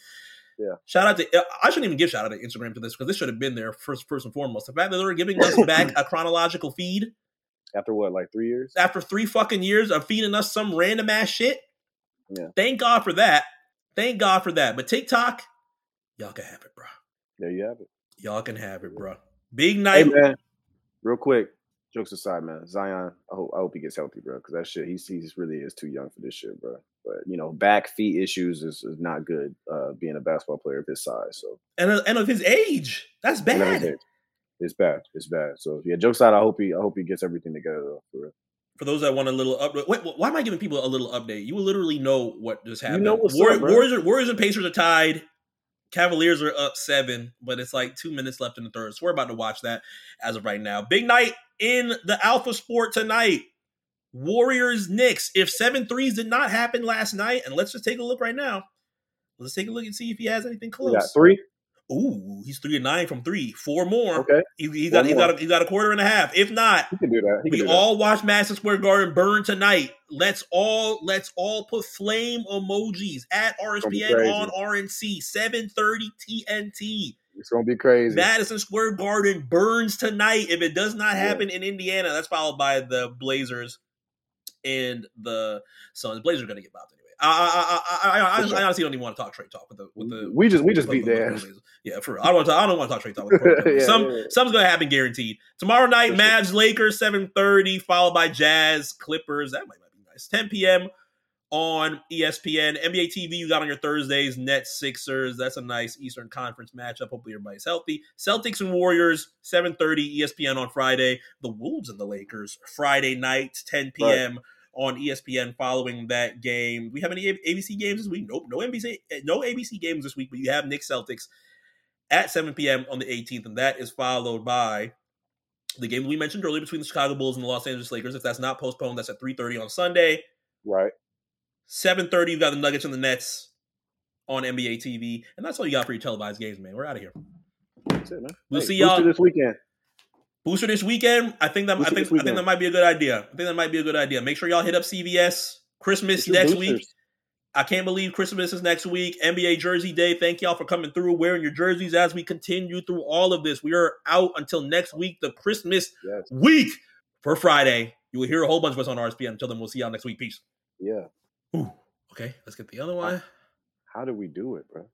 Speaker 2: Yeah.
Speaker 1: Shout out to uh, I shouldn't even give shout out to Instagram for this because this should have been there first first and foremost. The fact that they're giving us back *coughs* a chronological feed
Speaker 2: After what, like three years?
Speaker 1: after three fucking years of feeding us some random ass shit.
Speaker 2: Yeah.
Speaker 1: Thank God for that. Thank God for that. But TikTok, y'all can have it, bro.
Speaker 2: There you have it.
Speaker 1: Y'all can have it, bro. Big
Speaker 2: Hey
Speaker 1: night.
Speaker 2: man, real quick. Jokes aside, man. Zion, I hope I hope he gets healthy, bro. Because that shit, he's he's really is too young for this shit, bro. But you know, back feet issues is, is not good. Uh, being a basketball player of his size, so
Speaker 1: and, and of his age. That's bad.
Speaker 2: everything. It's bad. It's bad. So yeah, jokes aside, I hope he I hope he gets everything together though, for real.
Speaker 1: For those that want a little update, wait, why am I giving people a little update? You will literally know what just happened.
Speaker 2: know what's
Speaker 1: War-
Speaker 2: up.
Speaker 1: Warriors, Warriors and Pacers are tied. Cavaliers are up seven, but it's like two minutes left in the third. So we're about to watch that as of right now. Big night in the Alpha Sport tonight. Warriors Knicks. If seven threes did not happen last night, and let's just take a look right now. Let's take a look and see if he has anything
Speaker 2: We got
Speaker 1: close.
Speaker 2: three.
Speaker 1: Ooh, he's three and nine from three. Four more.
Speaker 2: Okay,
Speaker 1: He, got
Speaker 2: more.
Speaker 1: got a, he's got a quarter and a half. If not,
Speaker 2: he can do that. He
Speaker 1: we
Speaker 2: do that.
Speaker 1: all watch Madison Square Garden burn tonight. Let's all let's all put flame emojis at RSPN on RNC 730 TNT.
Speaker 2: It's gonna be crazy.
Speaker 1: Madison Square Garden burns tonight. If it does not happen in Indiana, that's followed by the Blazers and the Suns. Blazers are gonna get bopped anyway. I I I I, I, I,
Speaker 2: For sure.
Speaker 1: I honestly don't even want to talk trade talk with the with the
Speaker 2: we just we just beat
Speaker 1: the-
Speaker 2: their ass.
Speaker 1: Yeah, for real. I don't want to. I don't want to talk trade talk with the *laughs*
Speaker 2: Yeah,
Speaker 1: Some
Speaker 2: yeah.
Speaker 1: something's gonna happen guaranteed. Tomorrow night,
Speaker 2: For sure.
Speaker 1: Mavs Lakers seven thirty, followed by Jazz Clippers. That might, might be nice. Ten p.m. on ESPN. NBA TV you got on your Thursdays. Nets Sixers. That's a nice Eastern Conference matchup. Hopefully everybody's healthy. Celtics and Warriors seven thirty ESPN on Friday. The Wolves and the Lakers Friday night ten p.m. On ESPN, following that game, we have any ABC games this week? Nope, no NBC, eh, no ABC games this week. But you have Knicks Celtics at 7 p.m. on the 18th, and that is followed by the game we mentioned earlier between the Chicago Bulls and the Los Angeles Lakers. If that's not postponed, that's at 3:30 on Sunday.
Speaker 2: Right.
Speaker 1: 7:30, you've got the Nuggets and the Nets on NBA TV, and that's all you got for your televised games, man. We're out of here.
Speaker 2: That's it, man.
Speaker 1: We'll
Speaker 2: Hey,
Speaker 1: see y'all-
Speaker 2: this weekend.
Speaker 1: Booster this weekend. I think that I think I think that might be a good idea. I think that might be a good idea. Make sure y'all hit up CVS Christmas next week. I can't believe Christmas is next week. NBA Jersey Day. Thank y'all for coming through, wearing your jerseys as we continue through all of this. We are out until next week, the Christmas
Speaker 2: Yes.
Speaker 1: week for Friday. You will hear a whole bunch of us on RSPN. Until then, we'll see y'all next week. Peace.
Speaker 2: Yeah.
Speaker 1: Ooh. Okay, let's get the other one.
Speaker 2: How do we do it, bro?